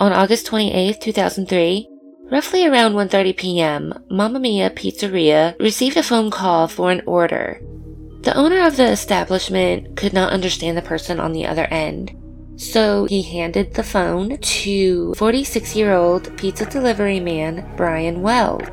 On August 28, 2003, roughly around 1:30 p.m., Mamma Mia Pizzeria received a phone call for an order. The owner of the establishment could not understand the person on the other end, so he handed the phone to 46 year old pizza delivery man Brian Wells.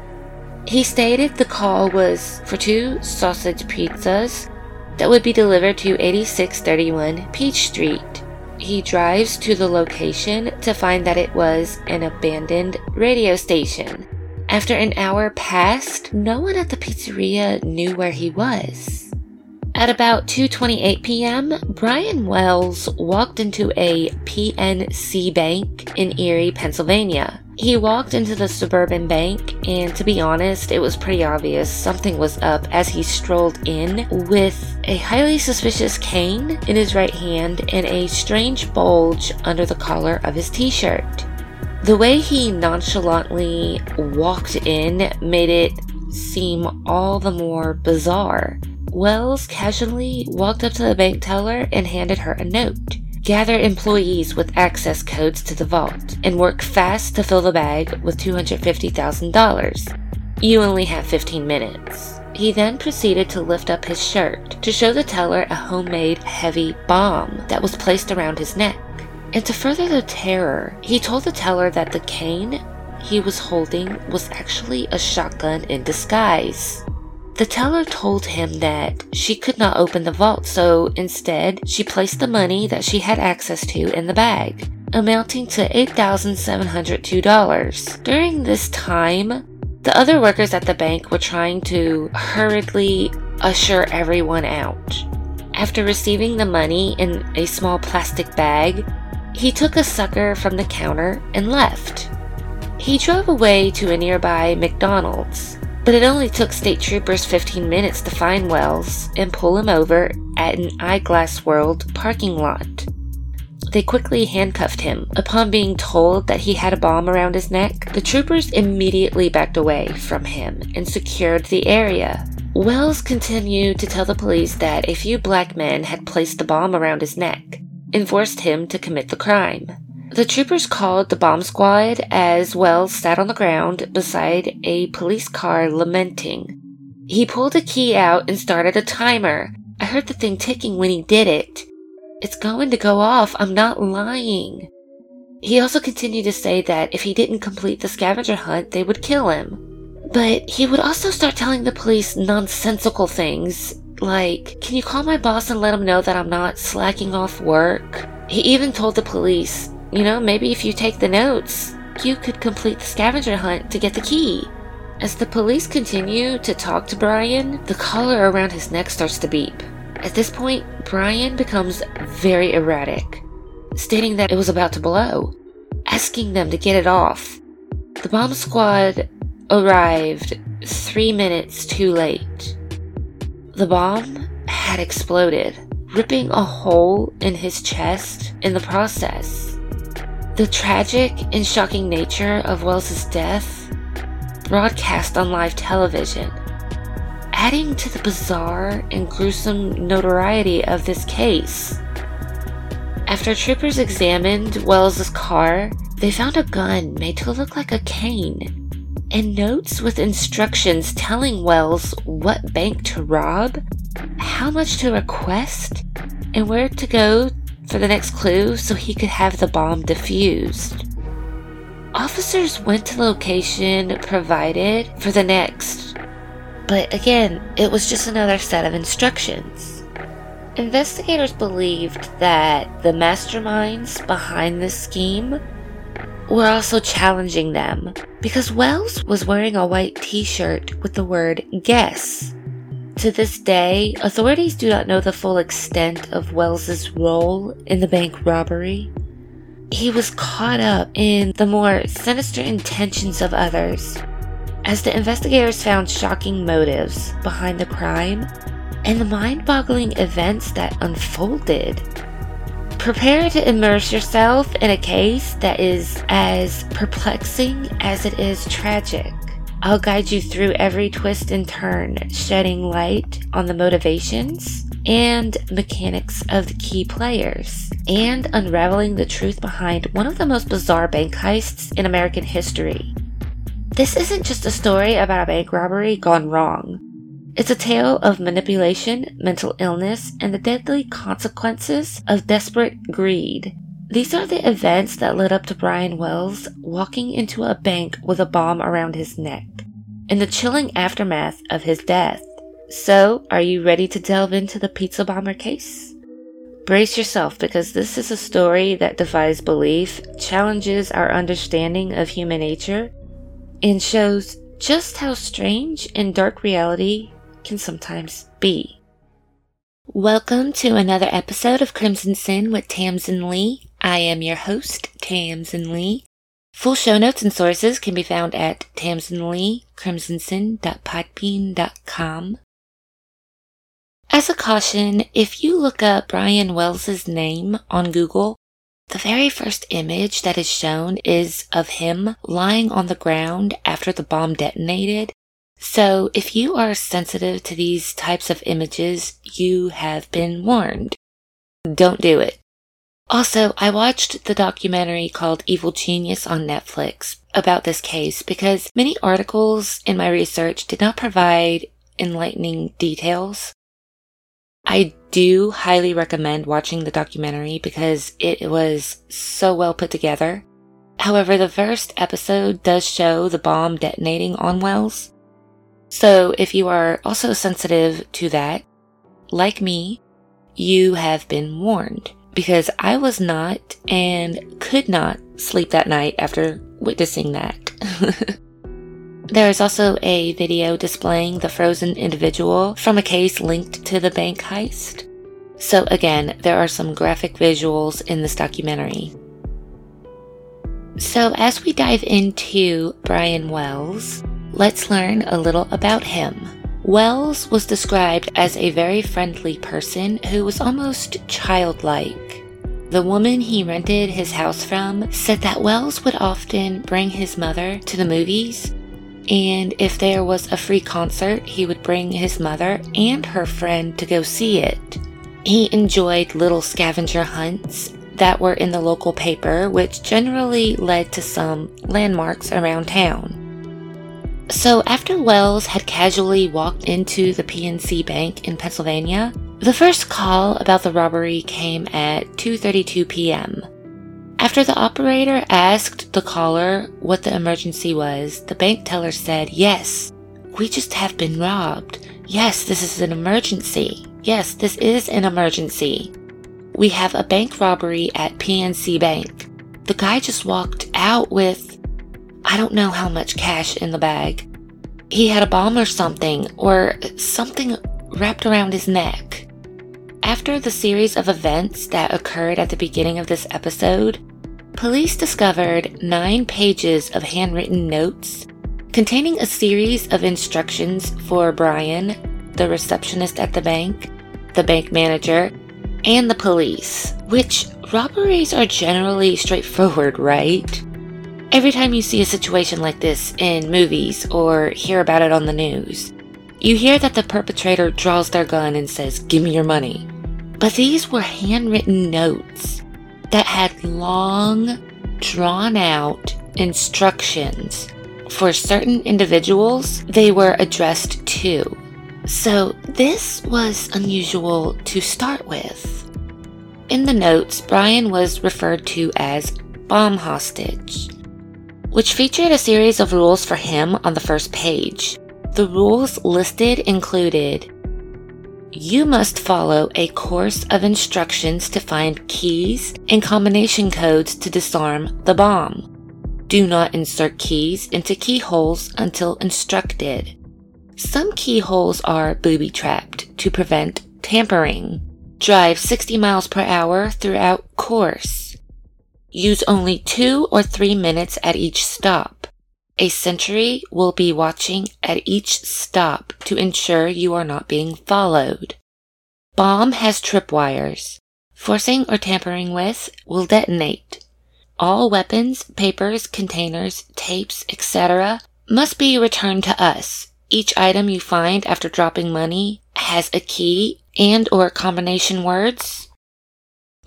He stated the call was for two sausage pizzas that would be delivered to 8631 Peach Street. He drives to the location to find that it was an abandoned radio station. After an hour passed, no one at the pizzeria knew where he was. At about 2:28 p.m., Brian Wells walked into a PNC bank in Erie, Pennsylvania. He walked into the suburban bank, and to be honest, it was pretty obvious something was up as he strolled in with a highly suspicious cane in his right hand and a strange bulge under the collar of his t shirt. The way he nonchalantly walked in made it seem all the more bizarre. Wells casually walked up to the bank teller and handed her a note gather employees with access codes to the vault, and work fast to fill the bag with $250,000. You only have 15 minutes. He then proceeded to lift up his shirt to show the teller a homemade heavy bomb that was placed around his neck. And to further the terror, he told the teller that the cane he was holding was actually a shotgun in disguise. The teller told him that she could not open the vault, so instead, she placed the money that she had access to in the bag, amounting to $8,702. During this time, the other workers at the bank were trying to hurriedly usher everyone out. After receiving the money in a small plastic bag, he took a sucker from the counter and left. He drove away to a nearby McDonald's but it only took state troopers 15 minutes to find Wells and pull him over at an Eyeglass World parking lot. They quickly handcuffed him. Upon being told that he had a bomb around his neck, the troopers immediately backed away from him and secured the area. Wells continued to tell the police that a few black men had placed the bomb around his neck and forced him to commit the crime. The troopers called the bomb squad as Wells sat on the ground beside a police car lamenting. He pulled a key out and started a timer. I heard the thing ticking when he did it. It's going to go off. I'm not lying. He also continued to say that if he didn't complete the scavenger hunt, they would kill him. But he would also start telling the police nonsensical things like, Can you call my boss and let him know that I'm not slacking off work? He even told the police you know, maybe if you take the notes, you could complete the scavenger hunt to get the key. As the police continue to talk to Brian, the collar around his neck starts to beep. At this point, Brian becomes very erratic, stating that it was about to blow, asking them to get it off. The bomb squad arrived three minutes too late. The bomb had exploded, ripping a hole in his chest in the process. The tragic and shocking nature of Wells's death broadcast on live television, adding to the bizarre and gruesome notoriety of this case. After troopers examined Wells's car, they found a gun made to look like a cane and notes with instructions telling Wells what bank to rob, how much to request, and where to go for the next clue so he could have the bomb defused. Officers went to location provided for the next, but again, it was just another set of instructions. Investigators believed that the masterminds behind this scheme were also challenging them because Wells was wearing a white t shirt with the word guess to this day, authorities do not know the full extent of Wells's role in the bank robbery. He was caught up in the more sinister intentions of others, as the investigators found shocking motives behind the crime and the mind boggling events that unfolded. Prepare to immerse yourself in a case that is as perplexing as it is tragic. I'll guide you through every twist and turn, shedding light on the motivations and mechanics of the key players, and unraveling the truth behind one of the most bizarre bank heists in American history. This isn't just a story about a bank robbery gone wrong. It's a tale of manipulation, mental illness, and the deadly consequences of desperate greed. These are the events that led up to Brian Wells walking into a bank with a bomb around his neck, and the chilling aftermath of his death. So, are you ready to delve into the pizza bomber case? Brace yourself because this is a story that defies belief, challenges our understanding of human nature, and shows just how strange and dark reality can sometimes be. Welcome to another episode of Crimson Sin with Tamsin Leigh. I am your host, Tamsin Leigh. Full show notes and sources can be found at tamsinlee.crimsonsin.podbean.com. As a caution, if you look up Brian Wells's name on Google, the very first image that is shown is of him lying on the ground after the bomb detonated so if you are sensitive to these types of images, you have been warned. Don't do it. Also, I watched the documentary called Evil Genius on Netflix about this case because many articles in my research did not provide enlightening details. I do highly recommend watching the documentary because it was so well put together. However, the first episode does show the bomb detonating on Wells, so if you are also sensitive to that, like me, you have been warned because I was not and could not sleep that night after witnessing that. there is also a video displaying the frozen individual from a case linked to the bank heist. So again, there are some graphic visuals in this documentary. So as we dive into Brian Wells, let's learn a little about him. Wells was described as a very friendly person who was almost childlike. The woman he rented his house from said that Wells would often bring his mother to the movies, and if there was a free concert, he would bring his mother and her friend to go see it. He enjoyed little scavenger hunts that were in the local paper, which generally led to some landmarks around town. So after Wells had casually walked into the PNC Bank in Pennsylvania, the first call about the robbery came at 2:32 p.m. After the operator asked the caller what the emergency was, the bank teller said, "Yes, we just have been robbed. Yes, this is an emergency. Yes, this is an emergency. We have a bank robbery at PNC Bank. The guy just walked out with I don't know how much cash in the bag. He had a bomb or something, or something wrapped around his neck. After the series of events that occurred at the beginning of this episode, police discovered nine pages of handwritten notes containing a series of instructions for Brian, the receptionist at the bank, the bank manager, and the police, which robberies are generally straightforward, right? Every time you see a situation like this in movies or hear about it on the news, you hear that the perpetrator draws their gun and says, Give me your money. But these were handwritten notes that had long, drawn out instructions for certain individuals they were addressed to. So this was unusual to start with. In the notes, Brian was referred to as bomb hostage which featured a series of rules for him on the first page. The rules listed included you must follow a course of instructions to find keys and combination codes to disarm the bomb. Do not insert keys into keyholes until instructed. Some keyholes are booby trapped to prevent tampering. Drive 60 miles per hour throughout course. Use only two or three minutes at each stop. A sentry will be watching at each stop to ensure you are not being followed. Bomb has tripwires. Forcing or tampering with will detonate. All weapons, papers, containers, tapes, etc. must be returned to us. Each item you find after dropping money has a key and or combination words,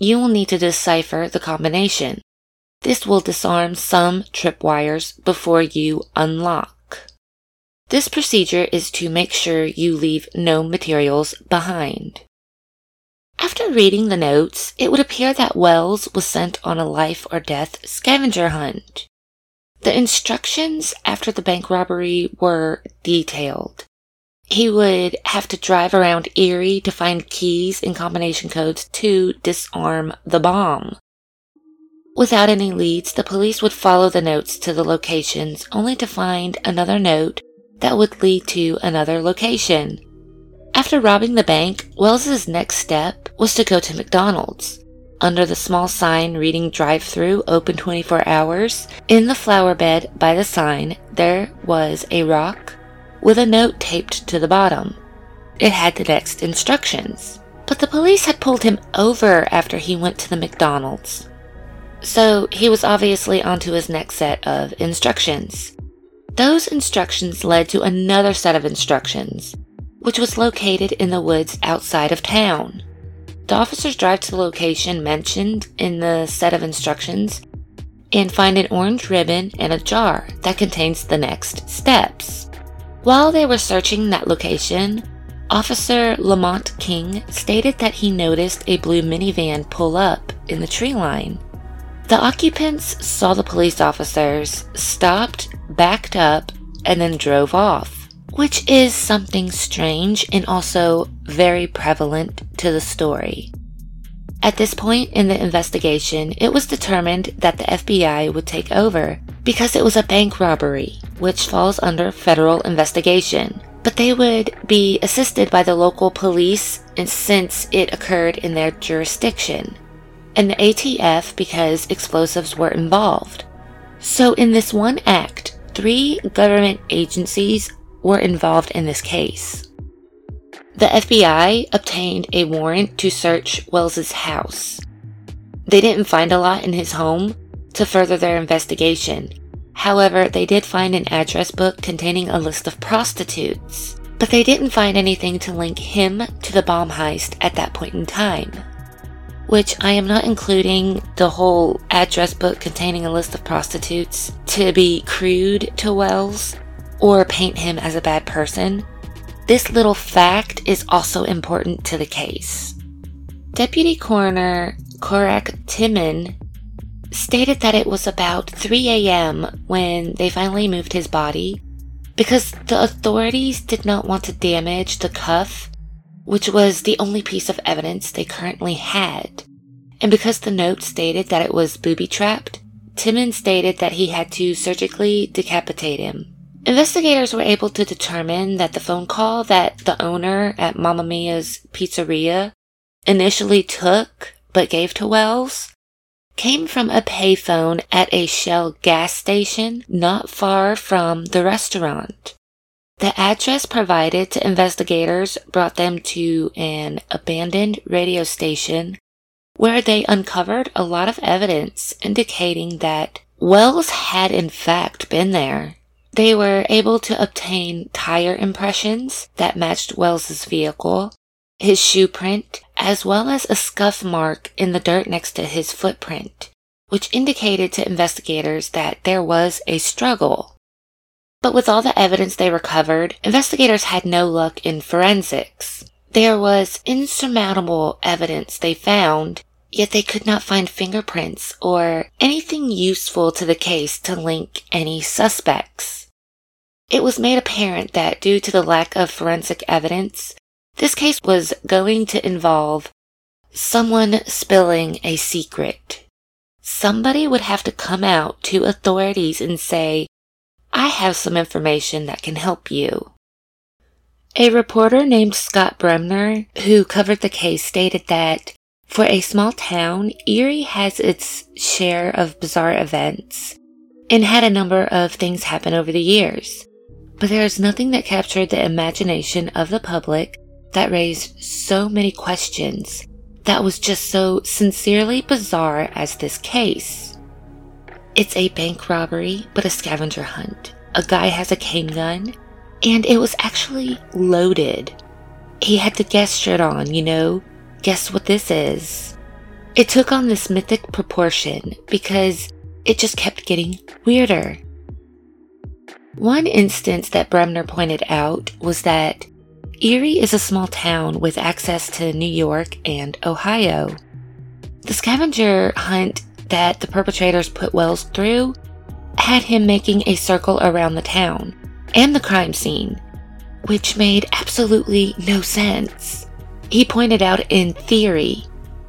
you will need to decipher the combination. This will disarm some tripwires before you unlock. This procedure is to make sure you leave no materials behind. After reading the notes, it would appear that Wells was sent on a life or death scavenger hunt. The instructions after the bank robbery were detailed. He would have to drive around Erie to find keys and combination codes to disarm the bomb. Without any leads, the police would follow the notes to the locations only to find another note that would lead to another location. After robbing the bank, Wells's next step was to go to McDonald's. Under the small sign reading drive through open 24 hours, in the flower bed by the sign, there was a rock with a note taped to the bottom. It had the next instructions. But the police had pulled him over after he went to the McDonald's. So he was obviously onto his next set of instructions. Those instructions led to another set of instructions, which was located in the woods outside of town. The officers drive to the location mentioned in the set of instructions and find an orange ribbon and a jar that contains the next steps. While they were searching that location, Officer Lamont King stated that he noticed a blue minivan pull up in the tree line. The occupants saw the police officers, stopped, backed up, and then drove off, which is something strange and also very prevalent to the story. At this point in the investigation, it was determined that the FBI would take over because it was a bank robbery, which falls under federal investigation. But they would be assisted by the local police since it occurred in their jurisdiction and the ATF because explosives were involved. So, in this one act, three government agencies were involved in this case. The FBI obtained a warrant to search Wells's house. They didn't find a lot in his home to further their investigation. However, they did find an address book containing a list of prostitutes, but they didn't find anything to link him to the bomb heist at that point in time which I am not including the whole address book containing a list of prostitutes to be crude to Wells or paint him as a bad person. This little fact is also important to the case. Deputy Coroner Korak Timon stated that it was about 3 a.m. when they finally moved his body because the authorities did not want to damage the cuff which was the only piece of evidence they currently had. And because the note stated that it was booby trapped, Timon stated that he had to surgically decapitate him. Investigators were able to determine that the phone call that the owner at Mamma Mia's pizzeria initially took but gave to Wells came from a payphone at a Shell gas station not far from the restaurant. The address provided to investigators brought them to an abandoned radio station where they uncovered a lot of evidence indicating that Wells had in fact been there. They were able to obtain tire impressions that matched Wells's vehicle, his shoe print, as well as a scuff mark in the dirt next to his footprint, which indicated to investigators that there was a struggle but with all the evidence they recovered, investigators had no luck in forensics. There was insurmountable evidence they found, yet they could not find fingerprints or anything useful to the case to link any suspects. It was made apparent that due to the lack of forensic evidence, this case was going to involve someone spilling a secret. Somebody would have to come out to authorities and say, I have some information that can help you. A reporter named Scott Bremner, who covered the case, stated that for a small town, Erie has its share of bizarre events and had a number of things happen over the years. But there is nothing that captured the imagination of the public that raised so many questions that was just so sincerely bizarre as this case. It's a bank robbery, but a scavenger hunt. A guy has a cane gun, and it was actually loaded. he had to guess straight on, you know? Guess what this is? It took on this mythic proportion because it just kept getting weirder. One instance that Bremner pointed out was that Erie is a small town with access to New York and Ohio. The scavenger hunt that the perpetrators put Wells through had him making a circle around the town and the crime scene, which made absolutely no sense. He pointed out in theory,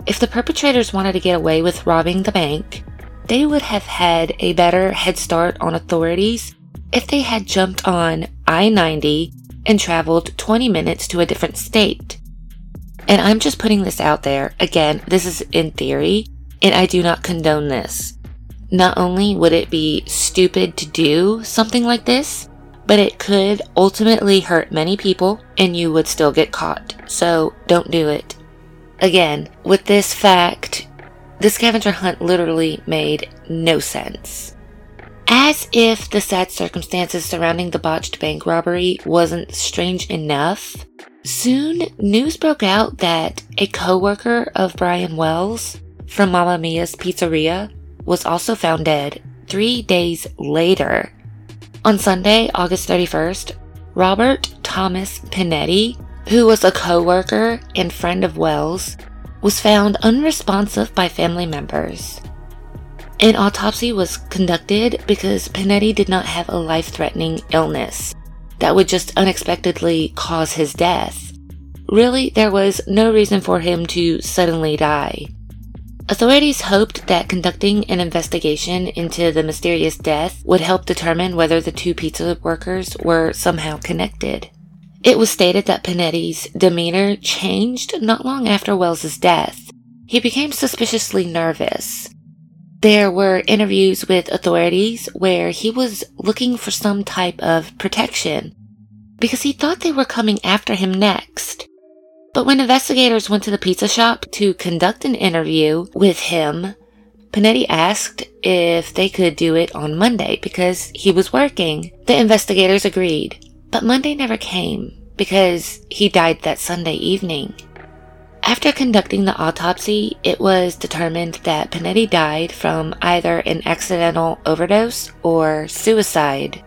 if the perpetrators wanted to get away with robbing the bank, they would have had a better head start on authorities if they had jumped on I 90 and traveled 20 minutes to a different state. And I'm just putting this out there. Again, this is in theory, and I do not condone this. Not only would it be stupid to do something like this, but it could ultimately hurt many people and you would still get caught. So don't do it. Again, with this fact, the scavenger hunt literally made no sense. As if the sad circumstances surrounding the botched bank robbery wasn't strange enough, soon news broke out that a co-worker of Brian Wells from Mamma Mia's Pizzeria was also found dead three days later on Sunday, August 31st, Robert Thomas Pinetti, who was a co-worker and friend of Wells, was found unresponsive by family members. An autopsy was conducted because Pinetti did not have a life-threatening illness that would just unexpectedly cause his death. Really, there was no reason for him to suddenly die. Authorities hoped that conducting an investigation into the mysterious death would help determine whether the two pizza workers were somehow connected. It was stated that Pinetti's demeanor changed not long after Wells's death. He became suspiciously nervous. There were interviews with authorities where he was looking for some type of protection because he thought they were coming after him next. But when investigators went to the pizza shop to conduct an interview with him, Pinetti asked if they could do it on Monday because he was working. The investigators agreed, but Monday never came because he died that Sunday evening. After conducting the autopsy, it was determined that Pinetti died from either an accidental overdose or suicide.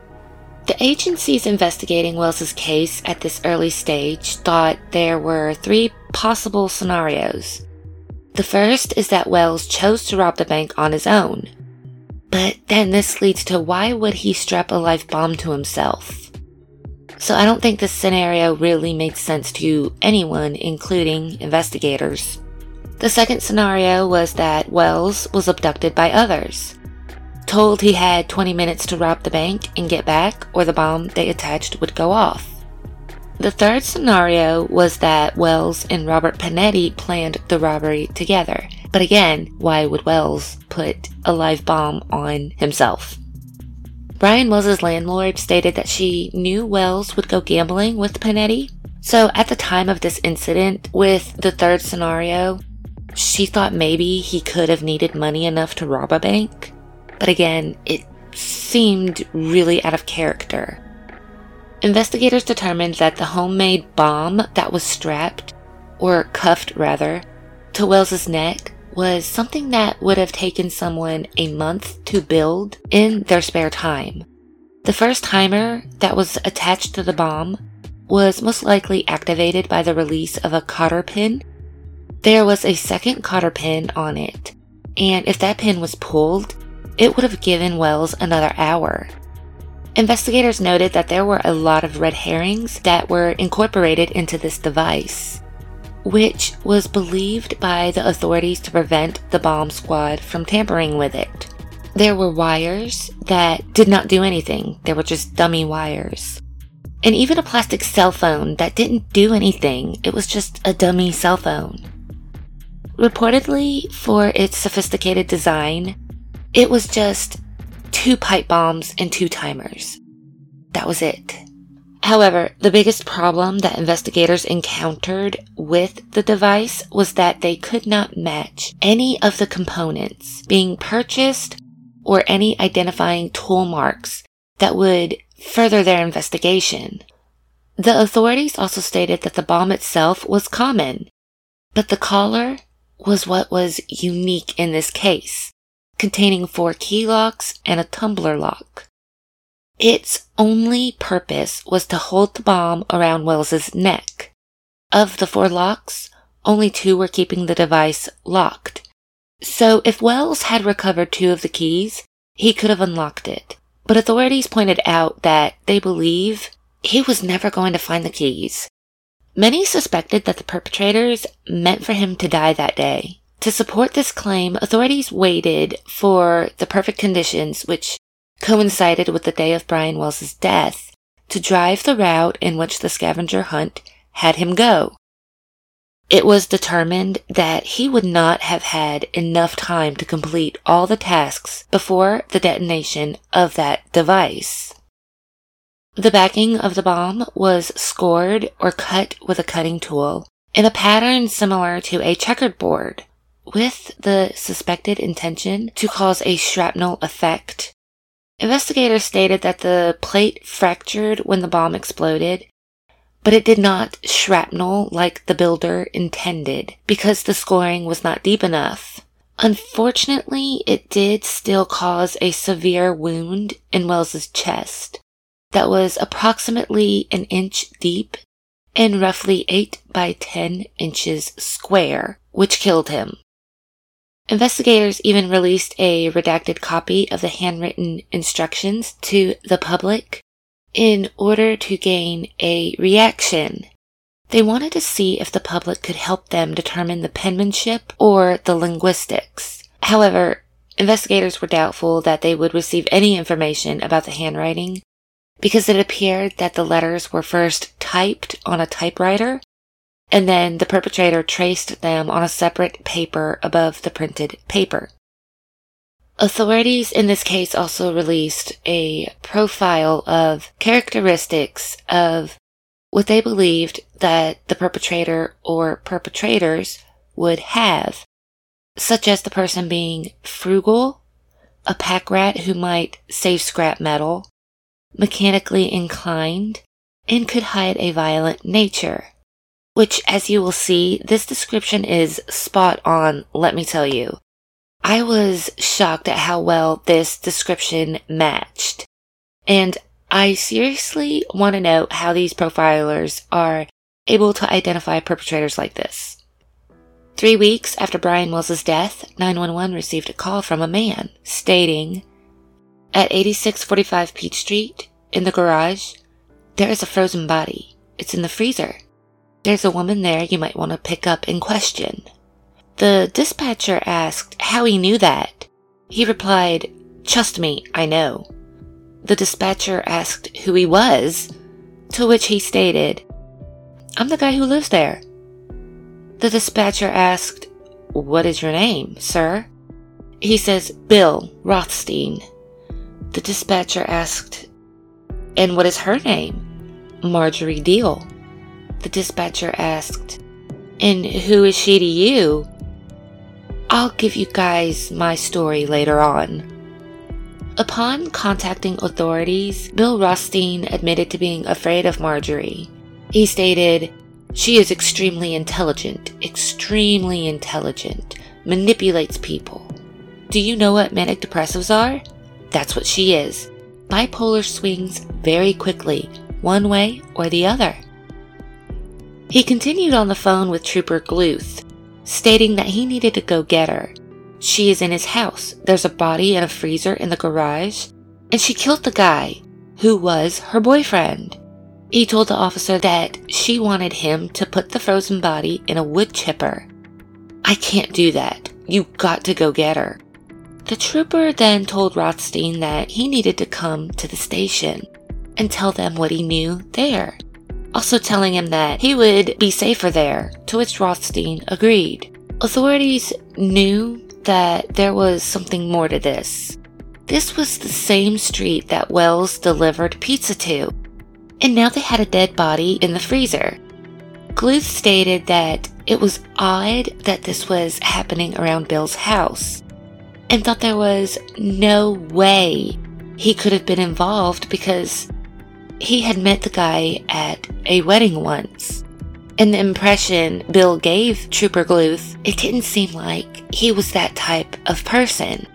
The agencies investigating Wells's case at this early stage thought there were three possible scenarios. The first is that Wells chose to rob the bank on his own. But then this leads to why would he strap a life bomb to himself? So I don't think this scenario really made sense to anyone, including investigators. The second scenario was that Wells was abducted by others told he had 20 minutes to rob the bank and get back, or the bomb they attached would go off. The third scenario was that Wells and Robert Pinetti planned the robbery together. But again, why would Wells put a live bomb on himself? Brian Wells's landlord stated that she knew Wells would go gambling with Pinetti. So at the time of this incident, with the third scenario, she thought maybe he could have needed money enough to rob a bank. But again, it seemed really out of character. Investigators determined that the homemade bomb that was strapped, or cuffed rather, to Wells's neck was something that would have taken someone a month to build in their spare time. The first timer that was attached to the bomb was most likely activated by the release of a cotter pin. There was a second cotter pin on it, and if that pin was pulled, it would have given Wells another hour. Investigators noted that there were a lot of red herrings that were incorporated into this device, which was believed by the authorities to prevent the bomb squad from tampering with it. There were wires that did not do anything, they were just dummy wires. And even a plastic cell phone that didn't do anything, it was just a dummy cell phone. Reportedly, for its sophisticated design, it was just two pipe bombs and two timers. That was it. However, the biggest problem that investigators encountered with the device was that they could not match any of the components being purchased or any identifying tool marks that would further their investigation. The authorities also stated that the bomb itself was common, but the collar was what was unique in this case, containing four key locks and a tumbler lock. Its only purpose was to hold the bomb around Wells's neck. Of the four locks, only two were keeping the device locked. So if Wells had recovered two of the keys, he could have unlocked it. But authorities pointed out that they believe he was never going to find the keys. Many suspected that the perpetrators meant for him to die that day. To support this claim, authorities waited for the perfect conditions, which coincided with the day of Brian Wells's death, to drive the route in which the scavenger hunt had him go. It was determined that he would not have had enough time to complete all the tasks before the detonation of that device. The backing of the bomb was scored or cut with a cutting tool in a pattern similar to a checkered board, with the suspected intention to cause a shrapnel effect. Investigators stated that the plate fractured when the bomb exploded, but it did not shrapnel like the builder intended because the scoring was not deep enough. Unfortunately, it did still cause a severe wound in Wells's chest that was approximately an inch deep and roughly 8 by 10 inches square, which killed him. Investigators even released a redacted copy of the handwritten instructions to the public in order to gain a reaction. They wanted to see if the public could help them determine the penmanship or the linguistics. However, investigators were doubtful that they would receive any information about the handwriting because it appeared that the letters were first typed on a typewriter and then the perpetrator traced them on a separate paper above the printed paper. Authorities in this case also released a profile of characteristics of what they believed that the perpetrator or perpetrators would have, such as the person being frugal, a pack rat who might save scrap metal, mechanically inclined, and could hide a violent nature. Which, as you will see, this description is spot on, let me tell you. I was shocked at how well this description matched. And I seriously want to know how these profilers are able to identify perpetrators like this. Three weeks after Brian Wells's death, 911 received a call from a man stating at 8645 Peach Street, in the garage, there is a frozen body. It's in the freezer. There's a woman there you might want to pick up and question. The dispatcher asked how he knew that. He replied, Trust me, I know. The dispatcher asked who he was, to which he stated, I'm the guy who lives there. The dispatcher asked, What is your name, sir? He says, Bill Rothstein. The dispatcher asked, And what is her name? Marjorie Diehl. The dispatcher asked, And who is she to you? I'll give you guys my story later on. Upon contacting authorities, Bill Rothstein admitted to being afraid of Marjorie. He stated, She is extremely intelligent, extremely intelligent, manipulates people. Do you know what manic depressives are? That's what she is. Bipolar swings very quickly, one way or the other. He continued on the phone with Trooper Gluth, stating that he needed to go get her. She is in his house. There's a body in a freezer in the garage, and she killed the guy who was her boyfriend. He told the officer that she wanted him to put the frozen body in a wood chipper. I can't do that. You got to go get her. The trooper then told Rothstein that he needed to come to the station and tell them what he knew there, also telling him that he would be safer there, to which Rothstein agreed. Authorities knew that there was something more to this. This was the same street that Wells delivered pizza to, and now they had a dead body in the freezer. Gluth stated that it was odd that this was happening around Bill's house and thought there was no way he could have been involved because he had met the guy at a wedding once. And the impression Bill gave Trooper Gluth, it didn't seem like he was that type of person.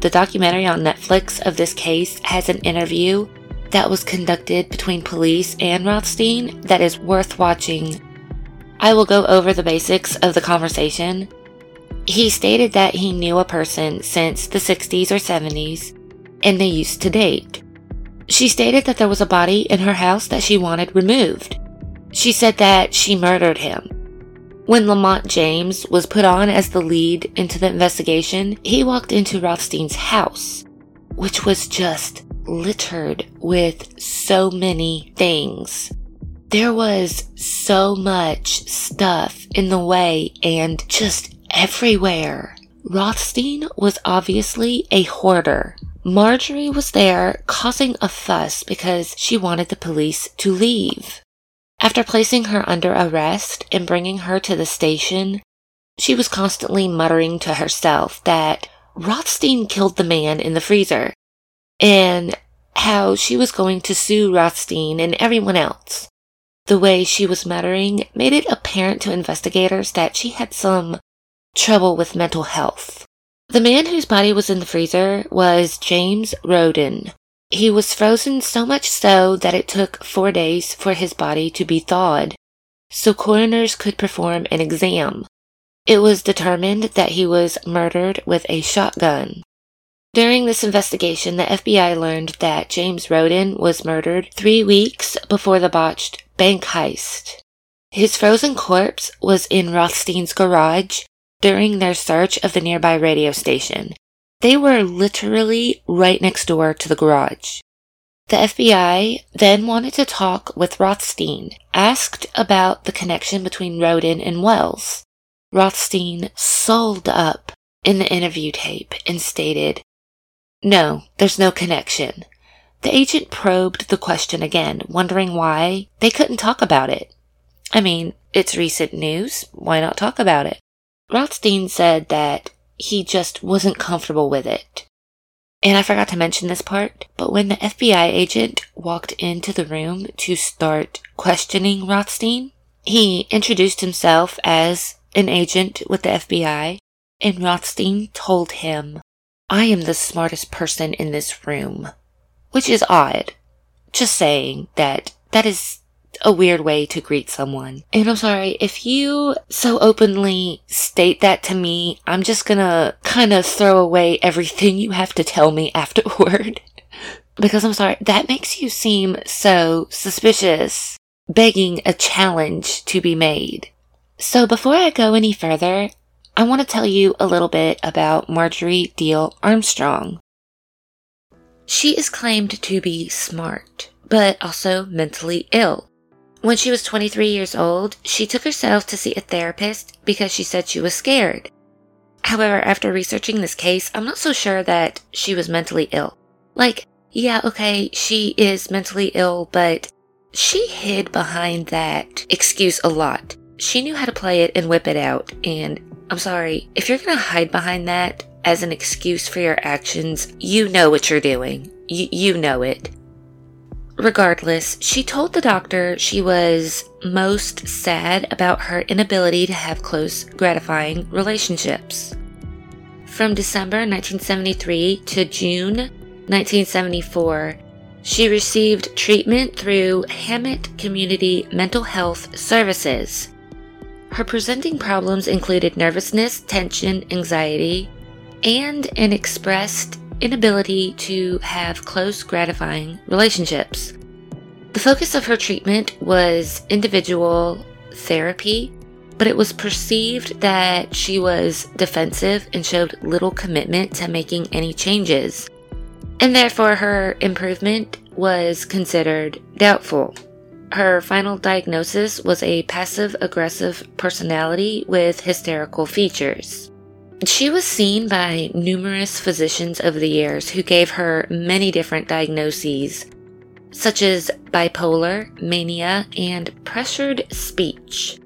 The documentary on Netflix of this case has an interview that was conducted between police and Rothstein that is worth watching. I will go over the basics of the conversation. He stated that he knew a person since the 60s or 70s and they used to date. She stated that there was a body in her house that she wanted removed. She said that she murdered him. When Lamont James was put on as the lead into the investigation, he walked into Rothstein's house, which was just littered with so many things. There was so much stuff in the way and just everywhere. Rothstein was obviously a hoarder. Marjorie was there causing a fuss because she wanted the police to leave. After placing her under arrest and bringing her to the station, she was constantly muttering to herself that Rothstein killed the man in the freezer and how she was going to sue Rothstein and everyone else. The way she was muttering made it apparent to investigators that she had some trouble with mental health. The man whose body was in the freezer was James Roden. He was frozen so much so that it took four days for his body to be thawed, so coroners could perform an exam. It was determined that he was murdered with a shotgun. During this investigation, the FBI learned that James Roden was murdered three weeks before the botched bank heist. His frozen corpse was in Rothstein's garage during their search of the nearby radio station. They were literally right next door to the garage. The FBI then wanted to talk with Rothstein, asked about the connection between Roden and Wells. Rothstein sold up in the interview tape and stated, no, there's no connection. The agent probed the question again, wondering why they couldn't talk about it. I mean, it's recent news. Why not talk about it? Rothstein said that he just wasn't comfortable with it. And I forgot to mention this part, but when the FBI agent walked into the room to start questioning Rothstein, he introduced himself as an agent with the FBI, and Rothstein told him I am the smartest person in this room. Which is odd. Just saying that that is a weird way to greet someone. And I'm sorry, if you so openly state that to me, I'm just gonna kind of throw away everything you have to tell me afterward. because I'm sorry, that makes you seem so suspicious, begging a challenge to be made. So before I go any further, I want to tell you a little bit about Marjorie Diehl Armstrong. She is claimed to be smart, but also mentally ill. When she was 23 years old, she took herself to see a therapist because she said she was scared. However, after researching this case, I'm not so sure that she was mentally ill. Like, yeah, okay, she is mentally ill, but she hid behind that excuse a lot. She knew how to play it and whip it out, and I'm sorry, if you're gonna hide behind that as an excuse for your actions, you know what you're doing. Y- you know it. Regardless, she told the doctor she was most sad about her inability to have close, gratifying relationships. From December 1973 to June 1974, she received treatment through Hamot Community Mental Health Services. Her presenting problems included nervousness, tension, anxiety, and an expressed inability to have close, gratifying relationships. The focus of her treatment was individual therapy, but it was perceived that she was defensive and showed little commitment to making any changes, and therefore her improvement was considered doubtful. Her final diagnosis was a passive aggressive personality with hysterical features. She was seen by numerous physicians over the years who gave her many different diagnoses, such as bipolar, mania, and pressured speech.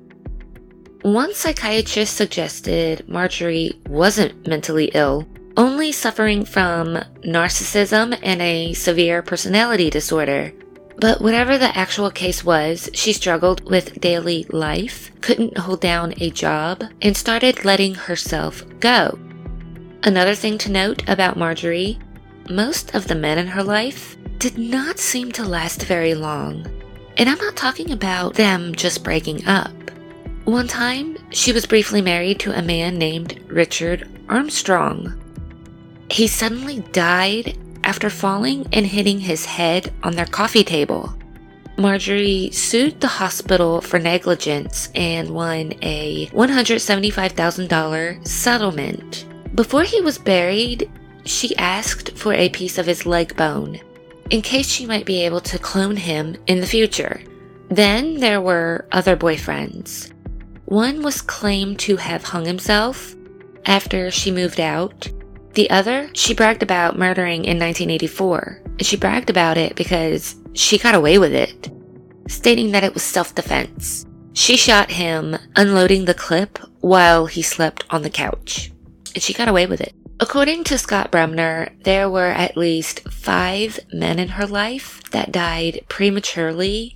One psychiatrist suggested Marjorie wasn't mentally ill, only suffering from narcissism and a severe personality disorder. But whatever the actual case was, she struggled with daily life, couldn't hold down a job, and started letting herself go. Another thing to note about Marjorie most of the men in her life did not seem to last very long. And I'm not talking about them just breaking up. One time, she was briefly married to a man named Richard Armstrong. He suddenly died after falling and hitting his head on their coffee table. Marjorie sued the hospital for negligence and won a $175,000 settlement. Before he was buried, she asked for a piece of his leg bone in case she might be able to clone him in the future. Then there were other boyfriends. One was claimed to have hung himself after she moved out, the other, she bragged about murdering in 1984. And she bragged about it because she got away with it, stating that it was self defense. She shot him unloading the clip while he slept on the couch. And she got away with it. According to Scott Bremner, there were at least five men in her life that died prematurely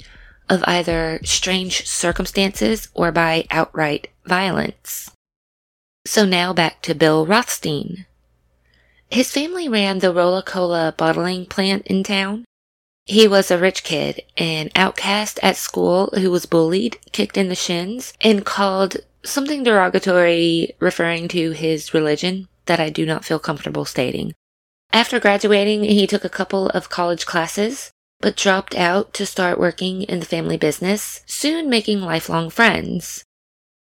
of either strange circumstances or by outright violence. So now back to Bill Rothstein. His family ran the Rolla-Cola bottling plant in town. He was a rich kid, an outcast at school who was bullied, kicked in the shins, and called something derogatory referring to his religion that I do not feel comfortable stating. After graduating, he took a couple of college classes, but dropped out to start working in the family business, soon making lifelong friends.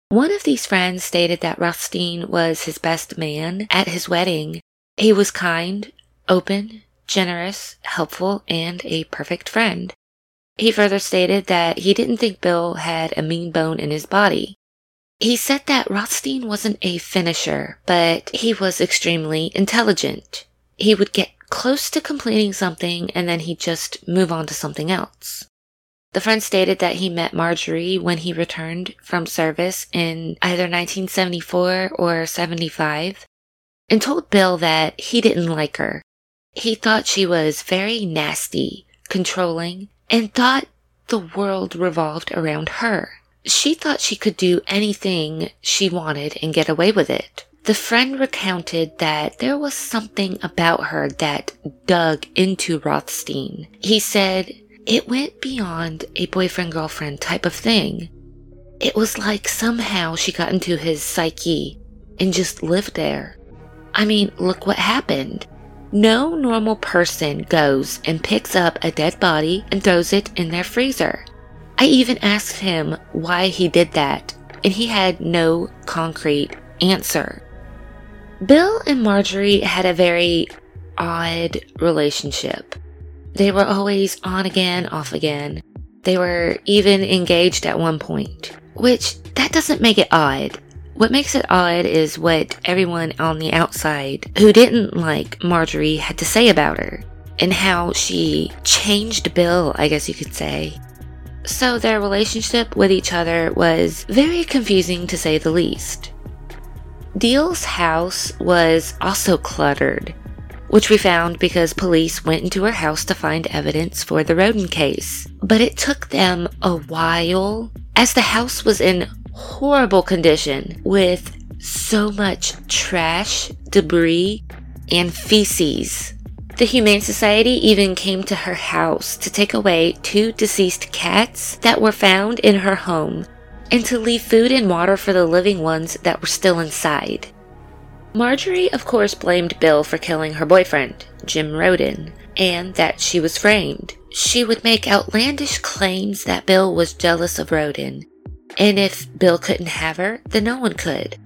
One of these friends stated that Rothstein was his best man at his wedding he was kind, open, generous, helpful, and a perfect friend. He further stated that he didn't think Bill had a mean bone in his body. He said that Rothstein wasn't a finisher, but he was extremely intelligent. He would get close to completing something and then he'd just move on to something else. The friend stated that he met Marjorie when he returned from service in either 1974 or 75 and told Bill that he didn't like her. He thought she was very nasty, controlling, and thought the world revolved around her. She thought she could do anything she wanted and get away with it. The friend recounted that there was something about her that dug into Rothstein. He said it went beyond a boyfriend girlfriend type of thing. It was like somehow she got into his psyche and just lived there. I mean, look what happened. No normal person goes and picks up a dead body and throws it in their freezer. I even asked him why he did that, and he had no concrete answer. Bill and Marjorie had a very odd relationship. They were always on again, off again. They were even engaged at one point, which that doesn't make it odd. What makes it odd is what everyone on the outside who didn't like Marjorie had to say about her, and how she changed Bill, I guess you could say. So their relationship with each other was very confusing to say the least. Diehl's house was also cluttered, which we found because police went into her house to find evidence for the Roden case. But it took them a while, as the house was in horrible condition with so much trash, debris, and feces. The Humane Society even came to her house to take away two deceased cats that were found in her home and to leave food and water for the living ones that were still inside. Marjorie, of course, blamed Bill for killing her boyfriend, Jim Roden, and that she was framed. She would make outlandish claims that Bill was jealous of Roden and if Bill couldn't have her, then no one could.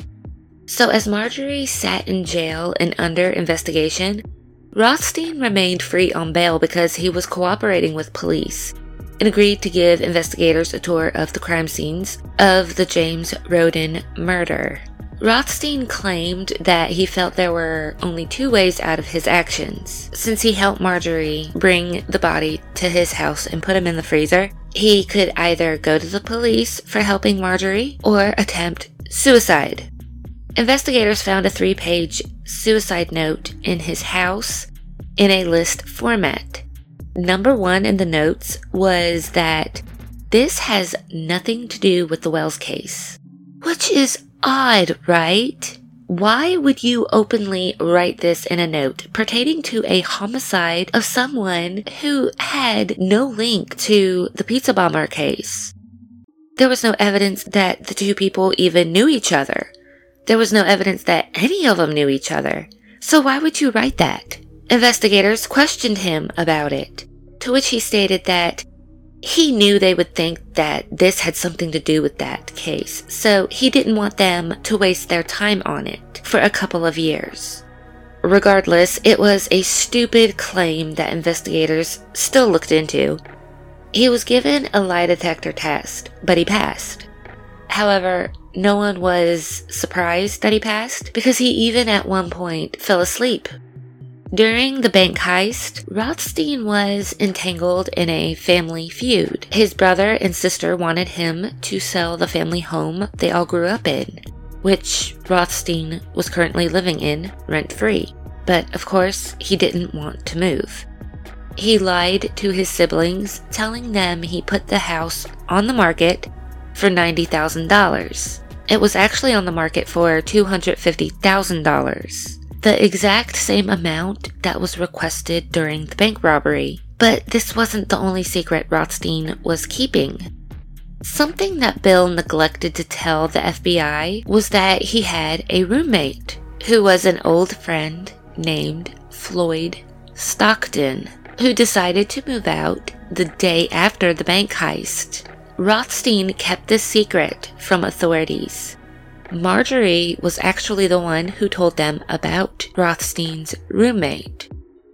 So as Marjorie sat in jail and under investigation, Rothstein remained free on bail because he was cooperating with police and agreed to give investigators a tour of the crime scenes of the James Roden murder. Rothstein claimed that he felt there were only two ways out of his actions. Since he helped Marjorie bring the body to his house and put him in the freezer, he could either go to the police for helping Marjorie or attempt suicide. Investigators found a three page suicide note in his house in a list format. Number one in the notes was that this has nothing to do with the Wells case. Which is odd, right? Why would you openly write this in a note pertaining to a homicide of someone who had no link to the pizza bomber case? There was no evidence that the two people even knew each other. There was no evidence that any of them knew each other. So why would you write that? Investigators questioned him about it, to which he stated that he knew they would think that this had something to do with that case, so he didn't want them to waste their time on it for a couple of years. Regardless, it was a stupid claim that investigators still looked into. He was given a lie detector test, but he passed. However, no one was surprised that he passed because he even at one point fell asleep. During the bank heist, Rothstein was entangled in a family feud. His brother and sister wanted him to sell the family home they all grew up in, which Rothstein was currently living in rent free. But of course, he didn't want to move. He lied to his siblings, telling them he put the house on the market for $90,000. It was actually on the market for $250,000, the exact same amount that was requested during the bank robbery. But this wasn't the only secret Rothstein was keeping. Something that Bill neglected to tell the FBI was that he had a roommate who was an old friend named Floyd Stockton, who decided to move out the day after the bank heist. Rothstein kept this secret from authorities. Marjorie was actually the one who told them about Rothstein's roommate.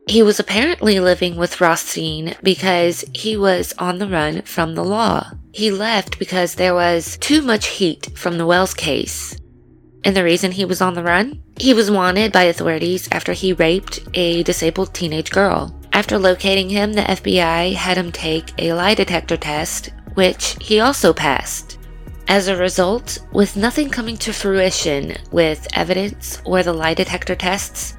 He was apparently living with Rothstein because he was on the run from the law. He left because there was too much heat from the Wells case. And the reason he was on the run? He was wanted by authorities after he raped a disabled teenage girl. After locating him, the FBI had him take a lie detector test which he also passed. As a result, with nothing coming to fruition with evidence or the lie detector tests,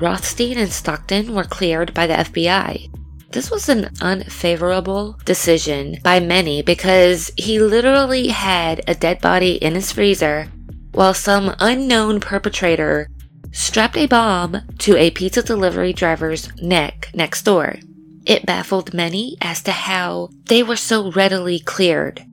Rothstein and Stockton were cleared by the FBI. This was an unfavorable decision by many because he literally had a dead body in his freezer while some unknown perpetrator strapped a bomb to a pizza delivery driver's neck next door. It baffled many as to how they were so readily cleared.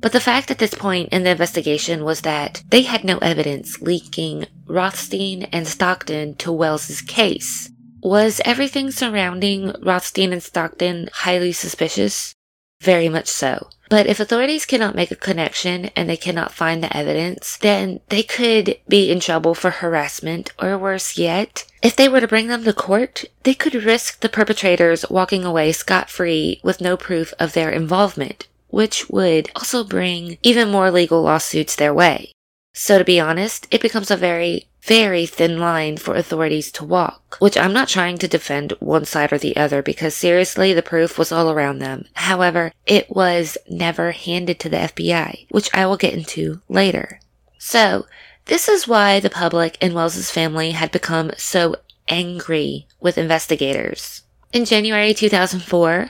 But the fact at this point in the investigation was that they had no evidence linking Rothstein and Stockton to Wells's case. Was everything surrounding Rothstein and Stockton highly suspicious? Very much so. But if authorities cannot make a connection and they cannot find the evidence, then they could be in trouble for harassment or worse yet. If they were to bring them to court, they could risk the perpetrators walking away scot free with no proof of their involvement, which would also bring even more legal lawsuits their way. So to be honest, it becomes a very very thin line for authorities to walk, which I'm not trying to defend one side or the other because seriously, the proof was all around them. However, it was never handed to the FBI, which I will get into later. So, this is why the public and Wells's family had become so angry with investigators. In January 2004,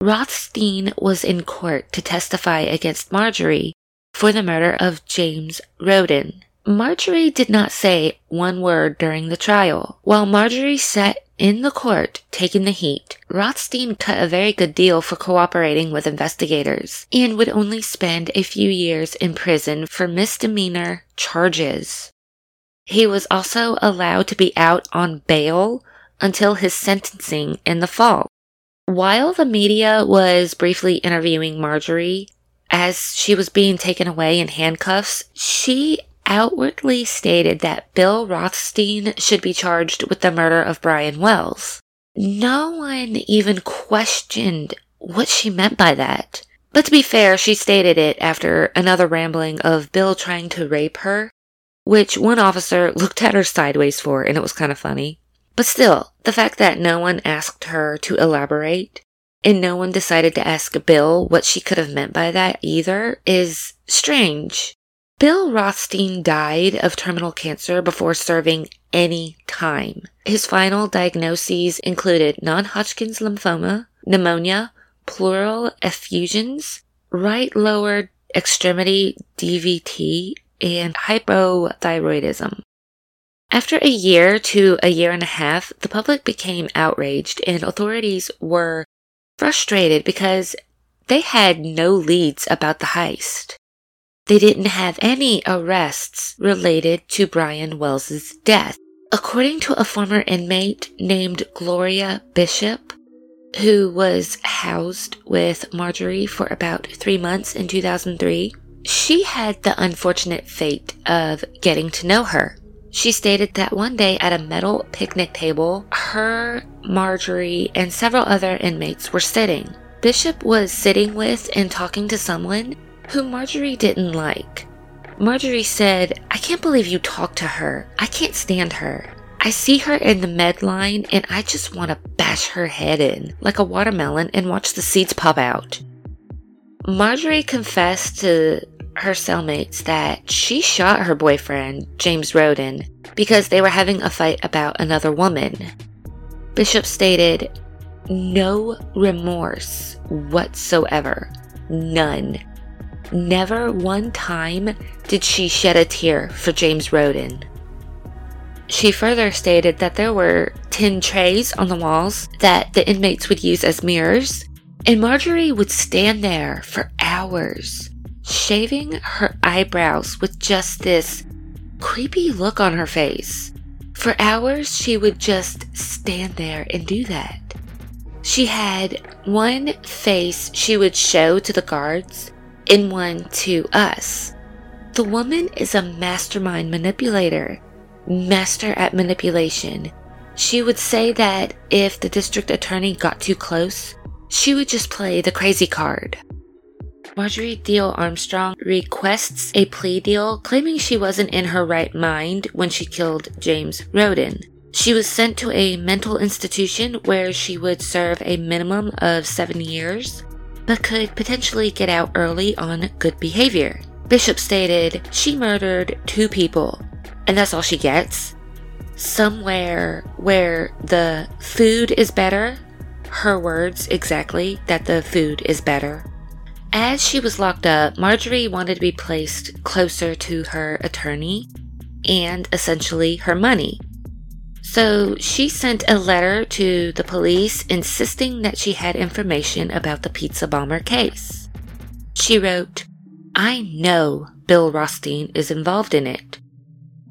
Rothstein was in court to testify against Marjorie for the murder of James Roden. Marjorie did not say one word during the trial. While Marjorie sat in the court taking the heat, Rothstein cut a very good deal for cooperating with investigators and would only spend a few years in prison for misdemeanor charges. He was also allowed to be out on bail until his sentencing in the fall. While the media was briefly interviewing Marjorie, as she was being taken away in handcuffs, she outwardly stated that Bill Rothstein should be charged with the murder of Brian Wells. No one even questioned what she meant by that. But to be fair, she stated it after another rambling of Bill trying to rape her, which one officer looked at her sideways for, and it was kind of funny. But still, the fact that no one asked her to elaborate, and no one decided to ask Bill what she could have meant by that either, is strange. Bill Rothstein died of terminal cancer before serving any time. His final diagnoses included non Hodgkin's lymphoma, pneumonia, pleural effusions, right lower extremity DVT, and hypothyroidism. After a year to a year and a half, the public became outraged and authorities were frustrated because they had no leads about the heist. They didn't have any arrests related to Brian Wells's death. According to a former inmate named Gloria Bishop, who was housed with Marjorie for about three months in 2003, she had the unfortunate fate of getting to know her. She stated that one day at a metal picnic table, her, Marjorie, and several other inmates were sitting. Bishop was sitting with and talking to someone who Marjorie didn't like. Marjorie said, I can't believe you talked to her. I can't stand her. I see her in the med line and I just want to bash her head in like a watermelon and watch the seeds pop out. Marjorie confessed to her cellmates that she shot her boyfriend, James Roden, because they were having a fight about another woman. Bishop stated, no remorse whatsoever. None. Never one time did she shed a tear for James Roden. She further stated that there were tin trays on the walls that the inmates would use as mirrors, and Marjorie would stand there for hours, shaving her eyebrows with just this creepy look on her face. For hours, she would just stand there and do that. She had one face she would show to the guards and one to us. The woman is a mastermind manipulator, master at manipulation. She would say that if the district attorney got too close, she would just play the crazy card. Marjorie Diehl Armstrong requests a plea deal, claiming she wasn't in her right mind when she killed James Roden. She was sent to a mental institution where she would serve a minimum of seven years, but could potentially get out early on good behavior. Bishop stated she murdered two people, and that's all she gets. Somewhere where the food is better, her words exactly, that the food is better. As she was locked up, Marjorie wanted to be placed closer to her attorney and essentially her money. So she sent a letter to the police insisting that she had information about the pizza bomber case. She wrote, I know Bill Rothstein is involved in it.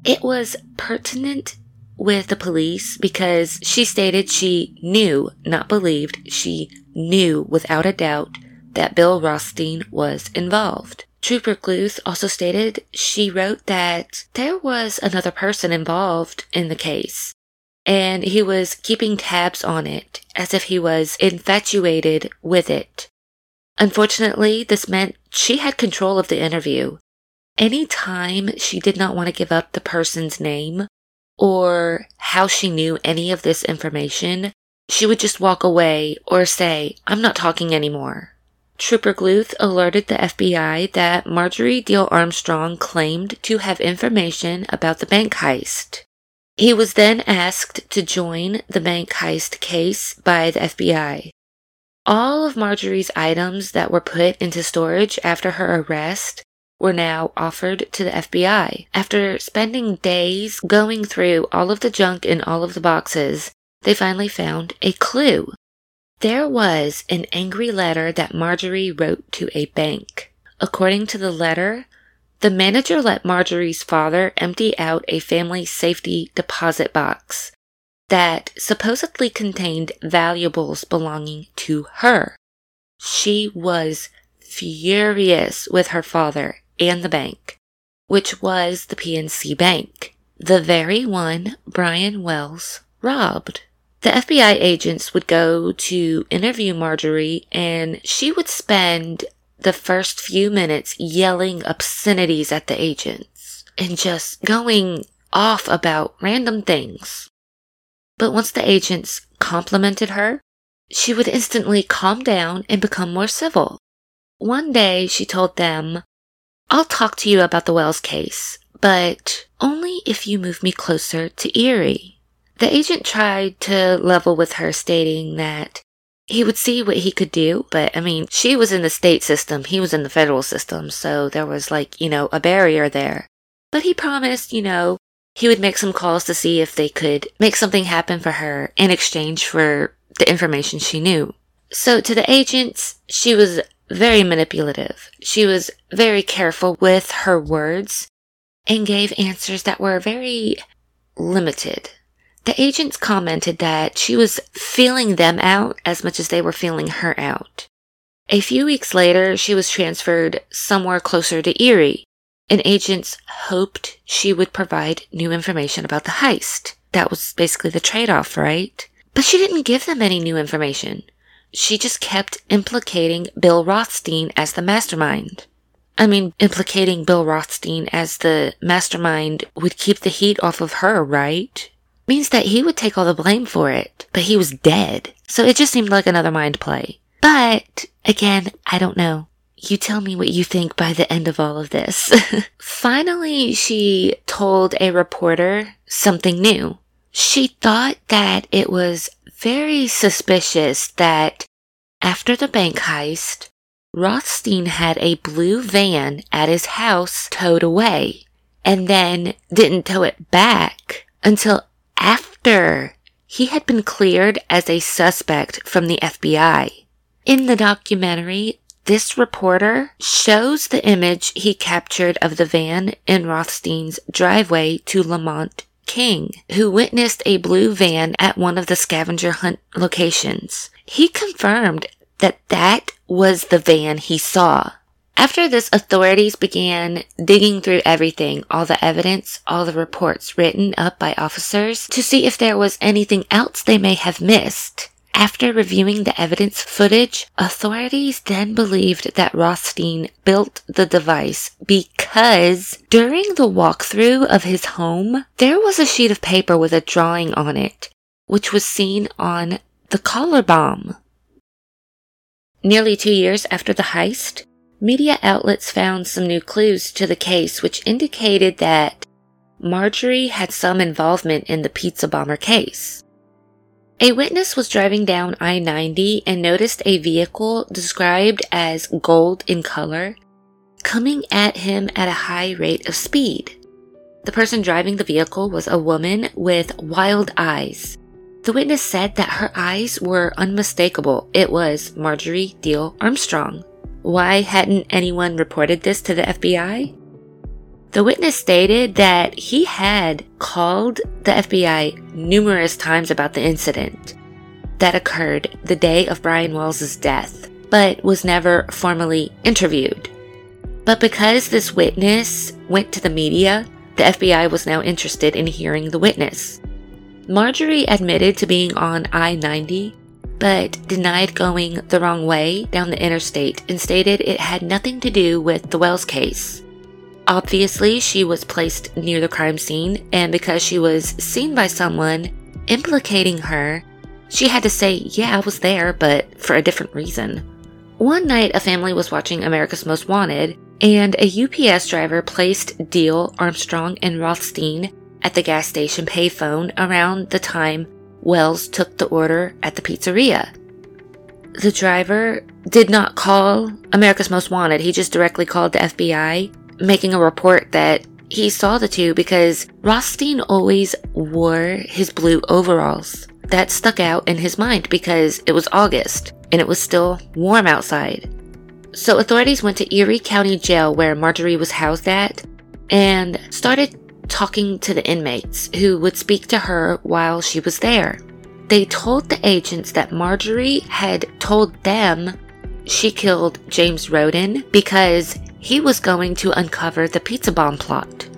It was pertinent with the police because she stated she knew, not believed, she knew without a doubt that Bill Rothstein was involved. Trooper Gluth also stated she wrote that there was another person involved in the case and he was keeping tabs on it as if he was infatuated with it. Unfortunately, this meant she had control of the interview. Any time she did not want to give up the person's name or how she knew any of this information, she would just walk away or say, I'm not talking anymore. Trooper Gluth alerted the FBI that Marjorie Diehl Armstrong claimed to have information about the bank heist. He was then asked to join the bank heist case by the FBI. All of Marjorie's items that were put into storage after her arrest were now offered to the FBI. After spending days going through all of the junk in all of the boxes, they finally found a clue. There was an angry letter that Marjorie wrote to a bank. According to the letter, the manager let Marjorie's father empty out a family safety deposit box that supposedly contained valuables belonging to her. She was furious with her father and the bank, which was the PNC Bank, the very one Brian Wells robbed. The FBI agents would go to interview Marjorie and she would spend the first few minutes yelling obscenities at the agents and just going off about random things. But once the agents complimented her, she would instantly calm down and become more civil. One day she told them, I'll talk to you about the Wells case, but only if you move me closer to Erie. The agent tried to level with her, stating that he would see what he could do. But I mean, she was in the state system, he was in the federal system. So there was like, you know, a barrier there. But he promised, you know, he would make some calls to see if they could make something happen for her in exchange for the information she knew. So to the agents, she was very manipulative. She was very careful with her words and gave answers that were very limited. The agents commented that she was feeling them out as much as they were feeling her out. A few weeks later, she was transferred somewhere closer to Erie, and agents hoped she would provide new information about the heist. That was basically the trade off, right? But she didn't give them any new information. She just kept implicating Bill Rothstein as the mastermind. I mean, implicating Bill Rothstein as the mastermind would keep the heat off of her, right? Means that he would take all the blame for it, but he was dead. So it just seemed like another mind play. But again, I don't know. You tell me what you think by the end of all of this. Finally, she told a reporter something new. She thought that it was very suspicious that after the bank heist, Rothstein had a blue van at his house towed away and then didn't tow it back until after he had been cleared as a suspect from the FBI. In the documentary, this reporter shows the image he captured of the van in Rothstein's driveway to Lamont King, who witnessed a blue van at one of the scavenger hunt locations. He confirmed that that was the van he saw. After this, authorities began digging through everything, all the evidence, all the reports written up by officers to see if there was anything else they may have missed. After reviewing the evidence footage, authorities then believed that Rothstein built the device because during the walkthrough of his home, there was a sheet of paper with a drawing on it, which was seen on the collar bomb. Nearly two years after the heist, Media outlets found some new clues to the case which indicated that Marjorie had some involvement in the pizza bomber case. A witness was driving down I 90 and noticed a vehicle described as gold in color coming at him at a high rate of speed. The person driving the vehicle was a woman with wild eyes. The witness said that her eyes were unmistakable. It was Marjorie Diehl Armstrong. Why hadn't anyone reported this to the FBI? The witness stated that he had called the FBI numerous times about the incident that occurred the day of Brian Wells' death, but was never formally interviewed. But because this witness went to the media, the FBI was now interested in hearing the witness. Marjorie admitted to being on I 90 but denied going the wrong way down the interstate and stated it had nothing to do with the Wells case. Obviously, she was placed near the crime scene, and because she was seen by someone implicating her, she had to say, Yeah, I was there, but for a different reason. One night, a family was watching America's Most Wanted, and a UPS driver placed Diehl, Armstrong, and Rothstein at the gas station payphone around the time Wells took the order at the pizzeria. The driver did not call America's Most Wanted. He just directly called the FBI, making a report that he saw the two because Rothstein always wore his blue overalls. That stuck out in his mind because it was August and it was still warm outside. So authorities went to Erie County Jail where Marjorie was housed at and started talking to the inmates who would speak to her while she was there. They told the agents that Marjorie had told them she killed James Roden because he was going to uncover the pizza bomb plot.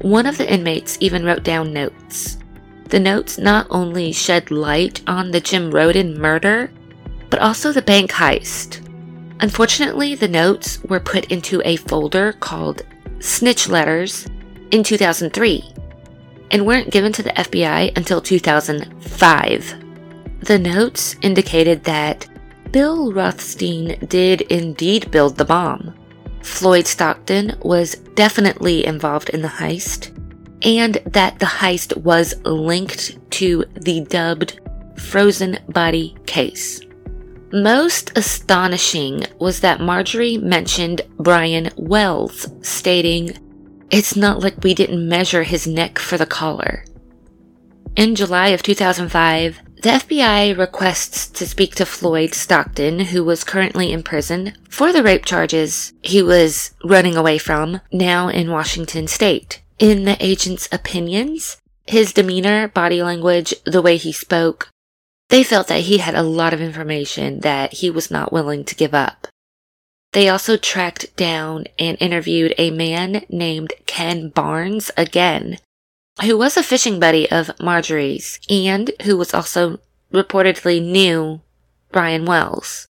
One of the inmates even wrote down notes. The notes not only shed light on the Jim Roden murder, but also the bank heist. Unfortunately, the notes were put into a folder called Snitch Letters in 2003 and weren't given to the FBI until 2005. The notes indicated that Bill Rothstein did indeed build the bomb. Floyd Stockton was definitely involved in the heist, and that the heist was linked to the dubbed frozen body case. Most astonishing was that Marjorie mentioned Brian Wells, stating, It's not like we didn't measure his neck for the collar. In July of 2005, the FBI requests to speak to Floyd Stockton, who was currently in prison for the rape charges he was running away from, now in Washington state. In the agent's opinions, his demeanor, body language, the way he spoke, they felt that he had a lot of information that he was not willing to give up. They also tracked down and interviewed a man named Ken Barnes again, who was a fishing buddy of Marjorie's and who was also reportedly knew Brian Wells.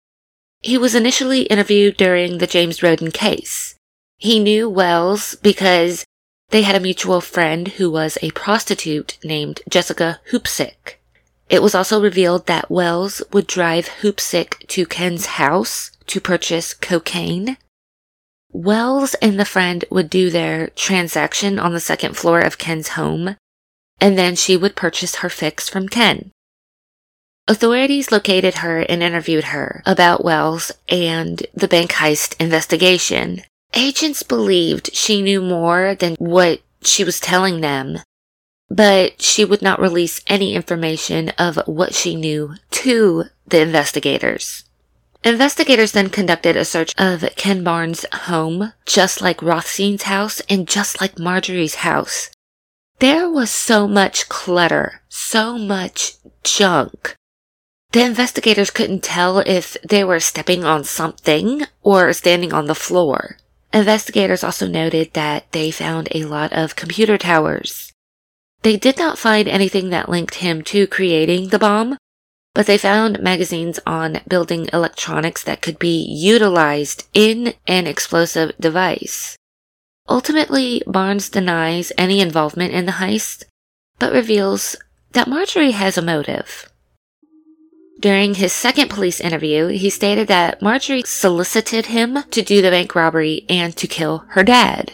He was initially interviewed during the James Roden case. He knew Wells because they had a mutual friend who was a prostitute named Jessica Hoopsick. It was also revealed that Wells would drive Hoopsick to Ken's house to purchase cocaine Wells and the friend would do their transaction on the second floor of Ken's home, and then she would purchase her fix from Ken. Authorities located her and interviewed her about Wells and the bank heist investigation. Agents believed she knew more than what she was telling them, but she would not release any information of what she knew to the investigators. Investigators then conducted a search of Ken Barnes' home, just like Rothstein's house and just like Marjorie's house. There was so much clutter, so much junk. The investigators couldn't tell if they were stepping on something or standing on the floor. Investigators also noted that they found a lot of computer towers. They did not find anything that linked him to creating the bomb, but they found magazines on building electronics that could be utilized in an explosive device. Ultimately, Barnes denies any involvement in the heist, but reveals that Marjorie has a motive. During his second police interview, he stated that Marjorie solicited him to do the bank robbery and to kill her dad.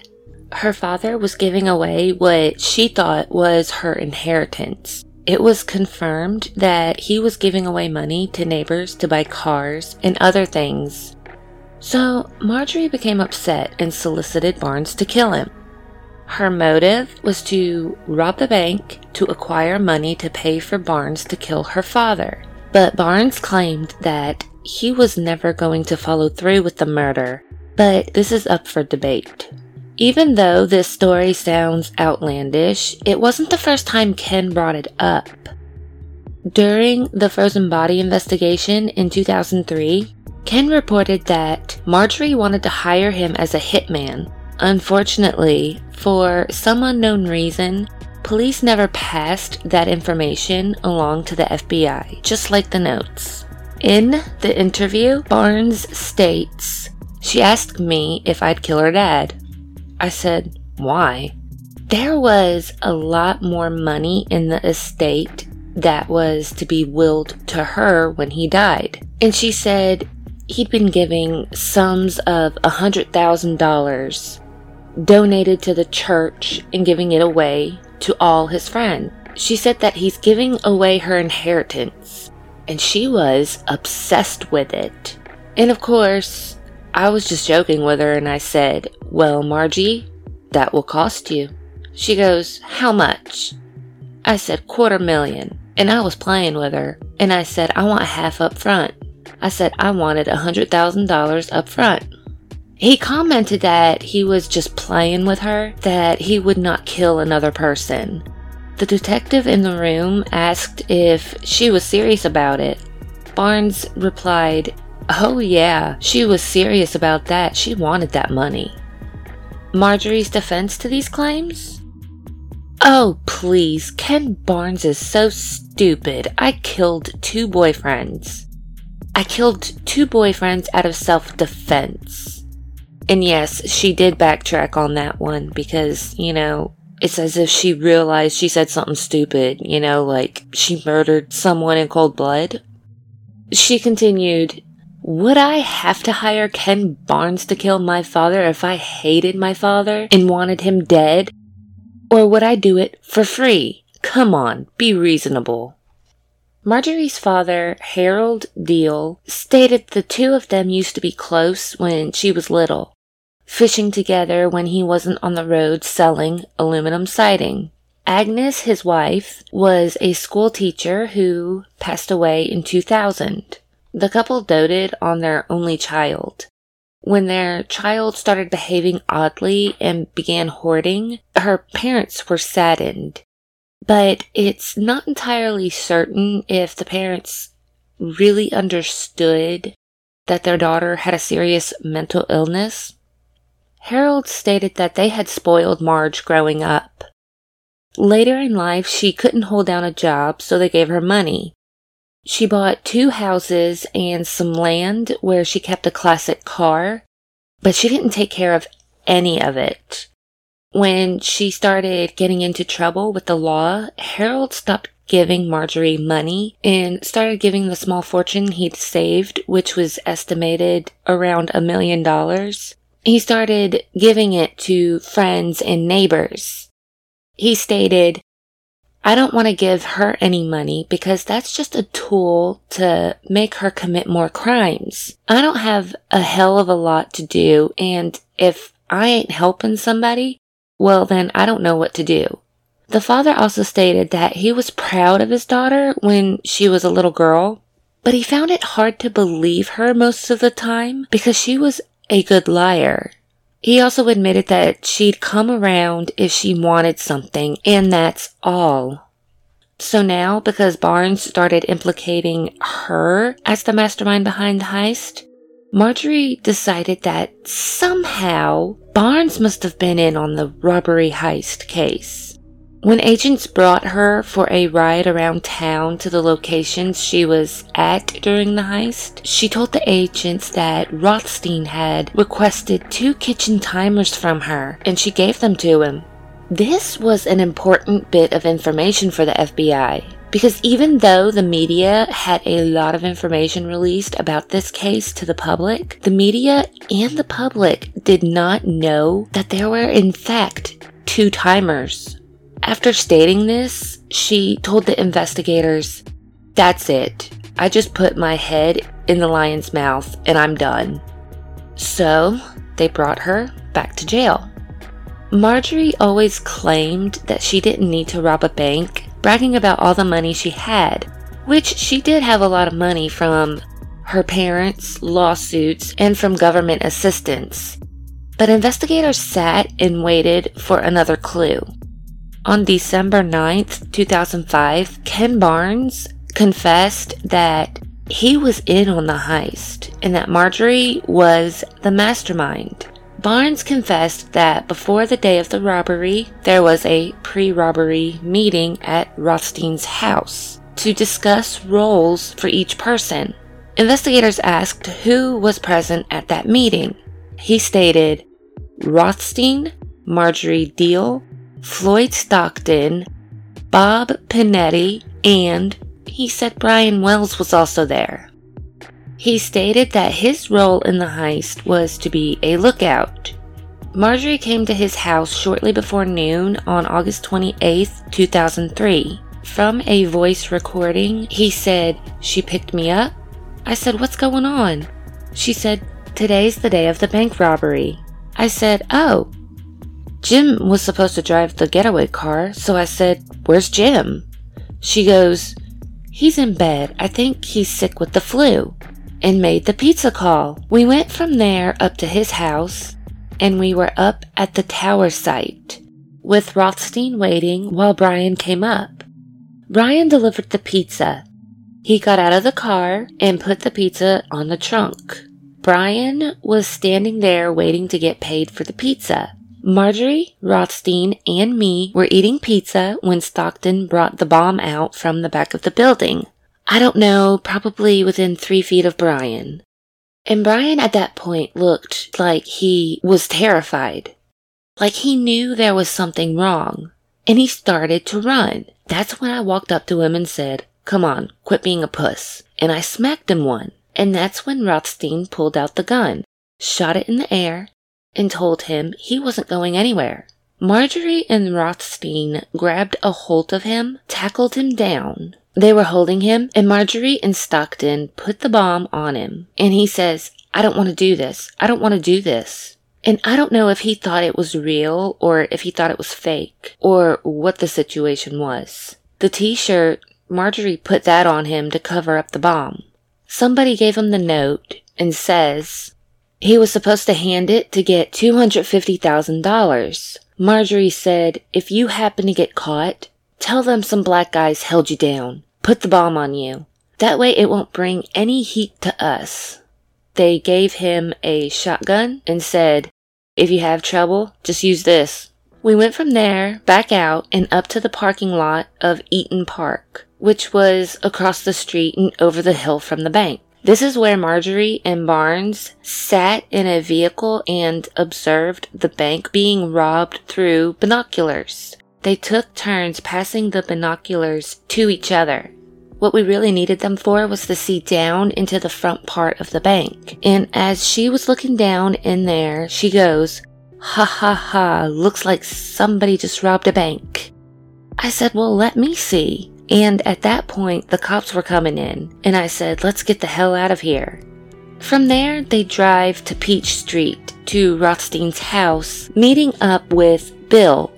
Her father was giving away what she thought was her inheritance. It was confirmed that he was giving away money to neighbors to buy cars and other things. So Marjorie became upset and solicited Barnes to kill him. Her motive was to rob the bank to acquire money to pay for Barnes to kill her father. But Barnes claimed that he was never going to follow through with the murder, but this is up for debate. Even though this story sounds outlandish, it wasn't the first time Ken brought it up. During the frozen body investigation in 2003, Ken reported that Marjorie wanted to hire him as a hitman. Unfortunately, for some unknown reason, police never passed that information along to the FBI, just like the notes. In the interview, Barnes states, She asked me if I'd kill her dad. I said, Why? There was a lot more money in the estate that was to be willed to her when he died. And she said he'd been giving sums of a $100,000 donated to the church and giving it away to all his friends. She said that he's giving away her inheritance, and she was obsessed with it. And of course, I was just joking with her and I said, Well, Margie, that will cost you. She goes, How much? I said, Quarter million. And I was playing with her. And I said, I want half up front. I said, I wanted a $100,000 up front. He commented that he was just playing with her, that he would not kill another person. The detective in the room asked if she was serious about it. Barnes replied, Oh, yeah, she was serious about that. She wanted that money. Marjorie's defense to these claims? Oh, please, Ken Barnes is so stupid. I killed two boyfriends. I killed two boyfriends out of self defense. And yes, she did backtrack on that one because, you know, it's as if she realized she said something stupid, you know, like she murdered someone in cold blood. She continued, would I have to hire Ken Barnes to kill my father if I hated my father and wanted him dead? Or would I do it for free? Come on, be reasonable. Marjorie's father, Harold Diehl, stated the two of them used to be close when she was little, fishing together when he wasn't on the road selling aluminum siding. Agnes, his wife, was a school teacher who passed away in 2000. The couple doted on their only child. When their child started behaving oddly and began hoarding, her parents were saddened but it's not entirely certain if the parents really understood that their daughter had a serious mental illness. Harold stated that they had spoiled Marge growing up. Later in life, she couldn't hold down a job, so they gave her money. She bought two houses and some land where she kept a classic car, but she didn't take care of any of it. When she started getting into trouble with the law, Harold stopped giving Marjorie money and started giving the small fortune he'd saved, which was estimated around a million dollars. He started giving it to friends and neighbors. He stated, I don't want to give her any money because that's just a tool to make her commit more crimes. I don't have a hell of a lot to do, and if I ain't helping somebody, well, then I don't know what to do. The father also stated that he was proud of his daughter when she was a little girl, but he found it hard to believe her most of the time because she was a good liar. He also admitted that she'd come around if she wanted something, and that's all. So now, because Barnes started implicating her as the mastermind behind the heist, Marjorie decided that somehow Barnes must have been in on the robbery heist case. When agents brought her for a ride around town to the locations she was at during the heist, she told the agents that Rothstein had requested two kitchen timers from her and she gave them to him. This was an important bit of information for the FBI because even though the media had a lot of information released about this case to the public, the media and the public did not know that there were in fact two timers. After stating this, she told the investigators, That's it. I just put my head in the lion's mouth and I'm done. So they brought her back to jail. Marjorie always claimed that she didn't need to rob a bank bragging about all the money she had, which she did have a lot of money from her parents, lawsuits, and from government assistance. But investigators sat and waited for another clue. On December 9th, 2005, Ken Barnes confessed that he was in on the heist and that Marjorie was the mastermind. Barnes confessed that before the day of the robbery, there was a pre robbery meeting at Rothstein's house to discuss roles for each person. Investigators asked who was present at that meeting. He stated Rothstein, Marjorie Diehl, Floyd Stockton, Bob Pinetti, and he said Brian Wells was also there. He stated that his role in the heist was to be a lookout. Marjorie came to his house shortly before noon on August 28, 2003. From a voice recording, he said, She picked me up. I said, What's going on? She said, Today's the day of the bank robbery. I said, Oh. Jim was supposed to drive the getaway car, so I said, Where's Jim? She goes, He's in bed. I think he's sick with the flu and made the pizza call. We went from there up to his house, and we were up at the tower site, with Rothstein waiting while Brian came up. Brian delivered the pizza. He got out of the car and put the pizza on the trunk. Brian was standing there waiting to get paid for the pizza. Marjorie, Rothstein, and me were eating pizza when Stockton brought the bomb out from the back of the building. I don't know, probably within three feet of Brian. And Brian at that point looked like he was terrified. Like he knew there was something wrong. And he started to run. That's when I walked up to him and said, Come on, quit being a puss. And I smacked him one. And that's when Rothstein pulled out the gun, shot it in the air, and told him he wasn't going anywhere. Marjorie and Rothstein grabbed a hold of him, tackled him down, They were holding him, and Marjorie and Stockton put the bomb on him. And he says, I don't want to do this. I don't want to do this. And I don't know if he thought it was real or if he thought it was fake or what the situation was. The t shirt, Marjorie put that on him to cover up the bomb. Somebody gave him the note and says he was supposed to hand it to get $250,000. Marjorie said, if you happen to get caught, tell them some black guys held you down, put the bomb on you. That way it won't bring any heat to us. They gave him a shotgun and said, if you have trouble, just use this. We went from there back out and up to the parking lot of Eat'n Park, which was across the street and over the hill from the bank. This is where Marjorie and Barnes sat in a vehicle and observed the bank being robbed through binoculars. They took turns passing the binoculars to each other. What we really needed them for was to see down into the front part of the bank. And as she was looking down in there, she goes, Ha ha ha, looks like somebody just robbed a bank. I said, Well, let me see. And at that point, the cops were coming in, and I said, Let's get the hell out of here. From there, they drive to Peach Street to Rothstein's house, meeting up with Bill,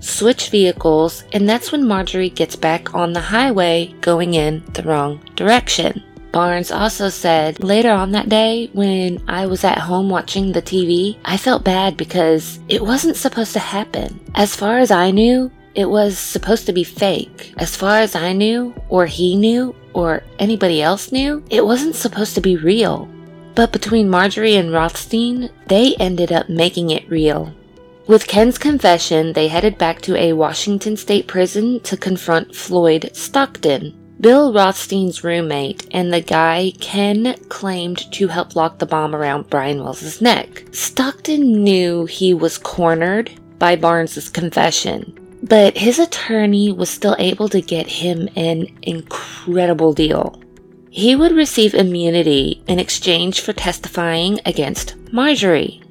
switch vehicles, and that's when Marjorie gets back on the highway going in the wrong direction. Barnes also said later on that day when I was at home watching the TV, I felt bad because it wasn't supposed to happen. As far as I knew, it was supposed to be fake. As far as I knew, or he knew, or anybody else knew, it wasn't supposed to be real. But between Marjorie and Rothstein, they ended up making it real. With Ken's confession, they headed back to a Washington state prison to confront Floyd Stockton, Bill Rothstein's roommate, and the guy Ken claimed to help lock the bomb around Brian Wells's neck. Stockton knew he was cornered by Barnes's confession, but his attorney was still able to get him an incredible deal. He would receive immunity in exchange for testifying against Marjorie.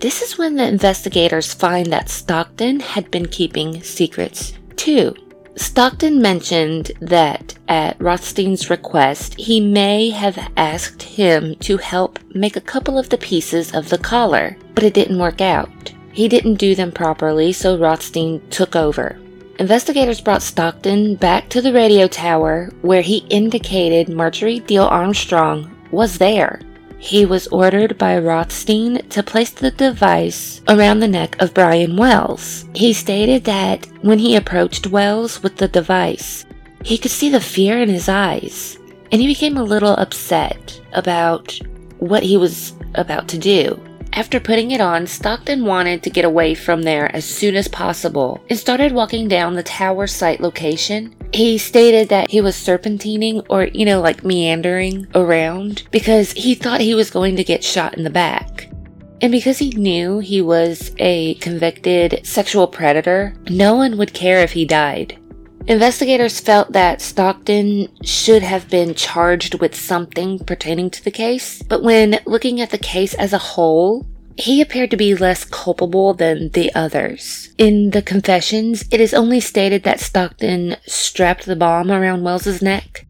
This is when the investigators find that Stockton had been keeping secrets too. Stockton mentioned that at Rothstein's request, he may have asked him to help make a couple of the pieces of the collar, but it didn't work out. He didn't do them properly, so Rothstein took over. Investigators brought Stockton back to the radio tower where he indicated Marjorie Diehl Armstrong was there. He was ordered by Rothstein to place the device around the neck of Brian Wells. He stated that when he approached Wells with the device, he could see the fear in his eyes, and he became a little upset about what he was about to do. After putting it on, Stockton wanted to get away from there as soon as possible and started walking down the tower site location. He stated that he was serpentining or, you know, like meandering around because he thought he was going to get shot in the back. And because he knew he was a convicted sexual predator, no one would care if he died. Investigators felt that Stockton should have been charged with something pertaining to the case, but when looking at the case as a whole, he appeared to be less culpable than the others. In the confessions, it is only stated that Stockton strapped the bomb around Wells's neck.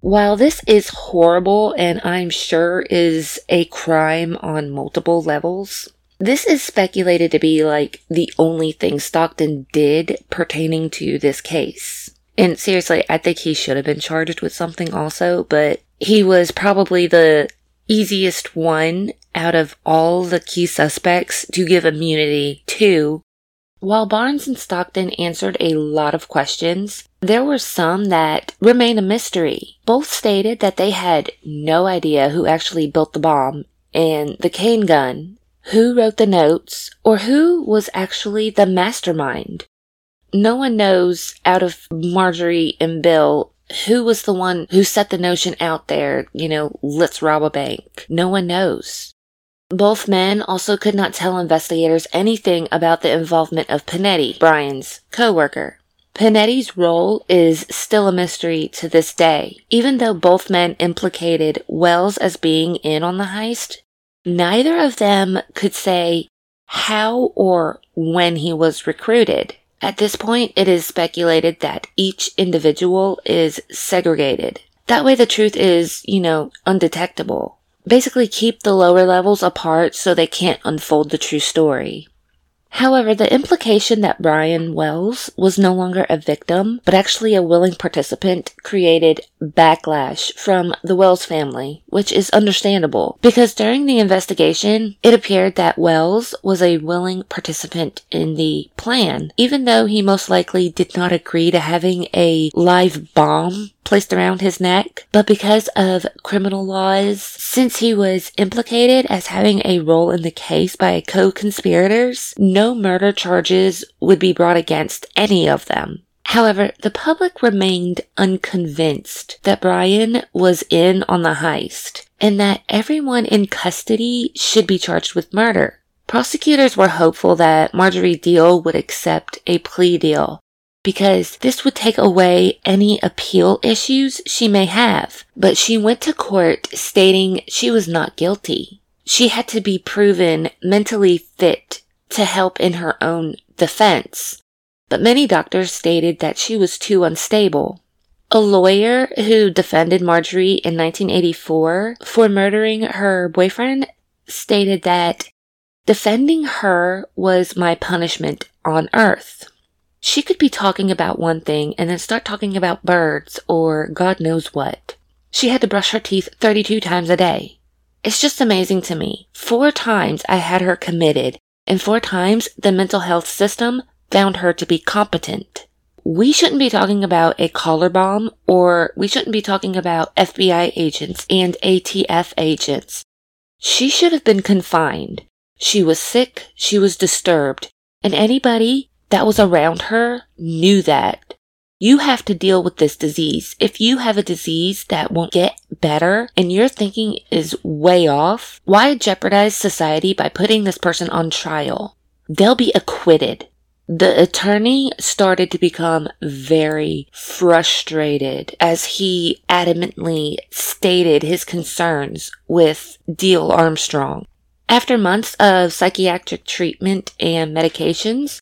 While this is horrible and I'm sure is a crime on multiple levels, this is speculated to be like the only thing Stockton did pertaining to this case. And seriously, I think he should have been charged with something also, but he was probably the easiest one out of all the key suspects to give immunity to. While Barnes and Stockton answered a lot of questions, there were some that remain a mystery. Both stated that they had no idea who actually built the bomb and the cane gun who wrote the notes, or who was actually the mastermind. No one knows out of Marjorie and Bill who was the one who set the notion out there, you know, let's rob a bank. No one knows. Both men also could not tell investigators anything about the involvement of Pinetti, Brian's co-worker. Pinetti's role is still a mystery to this day. Even though both men implicated Wells as being in on the heist, Neither of them could say how or when he was recruited. At this point, it is speculated that each individual is segregated. That way the truth is, you know, undetectable. Basically keep the lower levels apart so they can't unfold the true story. However, the implication that Brian Wells was no longer a victim, but actually a willing participant created backlash from the Wells family, which is understandable. Because during the investigation, it appeared that Wells was a willing participant in the plan, even though he most likely did not agree to having a live bomb placed around his neck, but because of criminal laws, since he was implicated as having a role in the case by co-conspirators, no murder charges would be brought against any of them. However, the public remained unconvinced that Brian was in on the heist and that everyone in custody should be charged with murder. Prosecutors were hopeful that Marjorie Diehl would accept a plea deal because this would take away any appeal issues she may have. But she went to court stating she was not guilty. She had to be proven mentally fit to help in her own defense. But many doctors stated that she was too unstable. A lawyer who defended Marjorie in 1984 for murdering her boyfriend stated that defending her was my punishment on earth. She could be talking about one thing and then start talking about birds or God knows what. She had to brush her teeth 32 times a day. It's just amazing to me. Four times I had her committed, and four times the mental health system found her to be competent. We shouldn't be talking about a collar bomb, or we shouldn't be talking about FBI agents and ATF agents. She should have been confined. She was sick, she was disturbed, and anybody that was around her knew that. You have to deal with this disease. If you have a disease that won't get better and your thinking is way off, why jeopardize society by putting this person on trial? They'll be acquitted. The attorney started to become very frustrated as he adamantly stated his concerns with Diehl Armstrong. After months of psychiatric treatment and medications,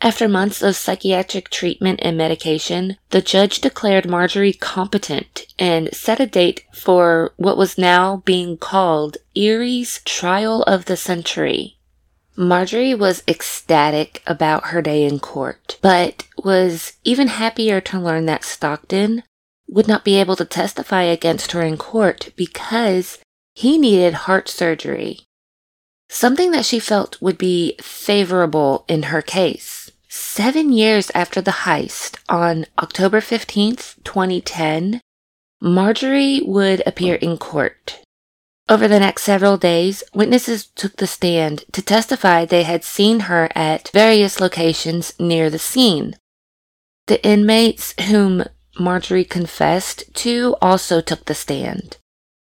after months of psychiatric treatment and medication, the judge declared Marjorie competent and set a date for what was now being called Erie's Trial of the Century. Marjorie was ecstatic about her day in court, but was even happier to learn that Stockton would not be able to testify against her in court because he needed heart surgery. Something that she felt would be favorable in her case. Seven years after the heist, on October 15th, 2010, Marjorie would appear in court. Over the next several days, witnesses took the stand to testify they had seen her at various locations near the scene. The inmates whom Marjorie confessed to also took the stand.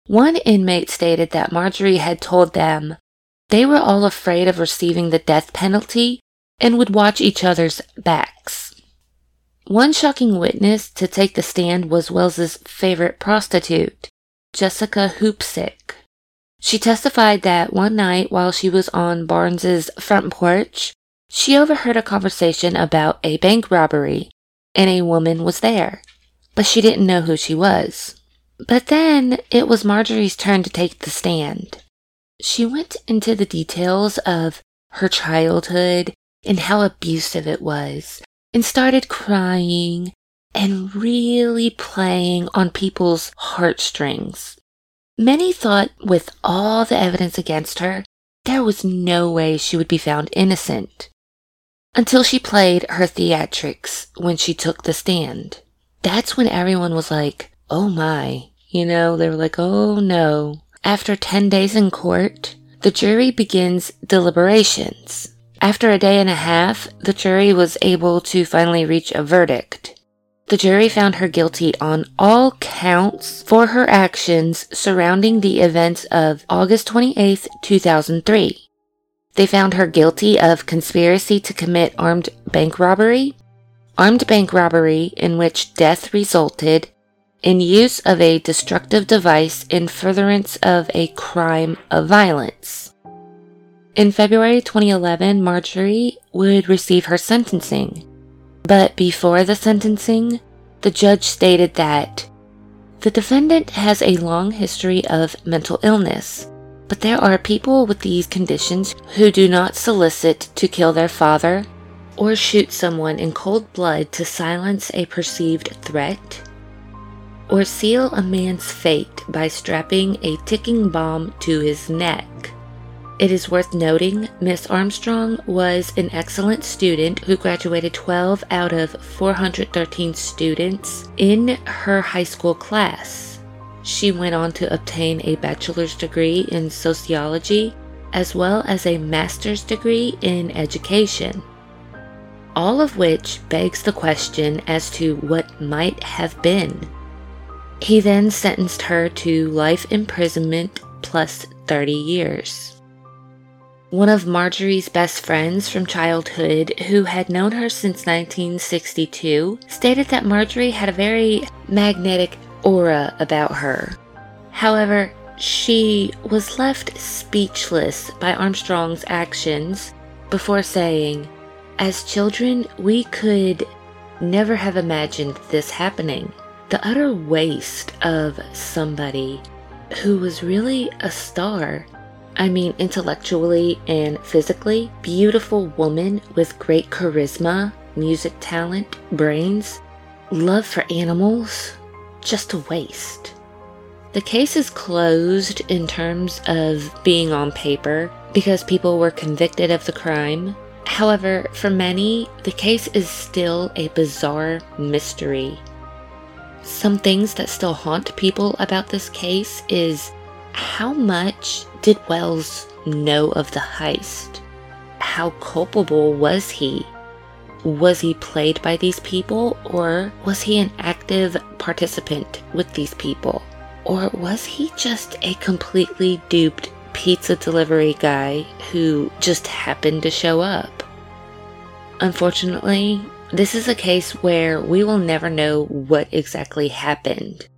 One inmate stated that Marjorie had told them they were all afraid of receiving the death penalty and would watch each other's backs. One shocking witness to take the stand was Wells's favorite prostitute, Jessica Hoopsick. She testified that one night while she was on Barnes's front porch, she overheard a conversation about a bank robbery, and a woman was there, but she didn't know who she was. But then it was Marjorie's turn to take the stand. She went into the details of her childhood and how abusive it was, and started crying and really playing on people's heartstrings. Many thought with all the evidence against her, there was no way she would be found innocent. Until she played her theatrics when she took the stand. That's when everyone was like, oh my. You know, they were like, oh no. After 10 days in court, the jury begins deliberations. After a day and a half, the jury was able to finally reach a verdict. The jury found her guilty on all counts for her actions surrounding the events of August 28, 2003. They found her guilty of conspiracy to commit armed bank robbery, armed bank robbery in which death resulted, in use of a destructive device in furtherance of a crime of violence. In February 2011, Marjorie would receive her sentencing. But before the sentencing, the judge stated that the defendant has a long history of mental illness, but there are people with these conditions who do not solicit to kill their father or shoot someone in cold blood to silence a perceived threat or seal a man's fate by strapping a ticking bomb to his neck. It is worth noting Miss Armstrong was an excellent student who graduated 12 out of 413 students in her high school class. She went on to obtain a bachelor's degree in sociology as well as a master's degree in education. All of which begs the question as to what might have been. He then sentenced her to life imprisonment plus 30 years. One of Marjorie's best friends from childhood, who had known her since 1962, stated that Marjorie had a very magnetic aura about her. However, she was left speechless by Armstrong's actions before saying, As children, we could never have imagined this happening the utter waste of somebody who was really a star. I mean, intellectually and physically, beautiful woman with great charisma, music talent, brains, love for animals, just a waste. The case is closed in terms of being on paper because people were convicted of the crime. However, for many, the case is still a bizarre mystery some things that still haunt people about this case is how much did Wells know of the heist? How culpable was he? Was he played by these people or was he an active participant with these people? Or was he just a completely duped pizza delivery guy who just happened to show up? Unfortunately, this is a case where we will never know what exactly happened.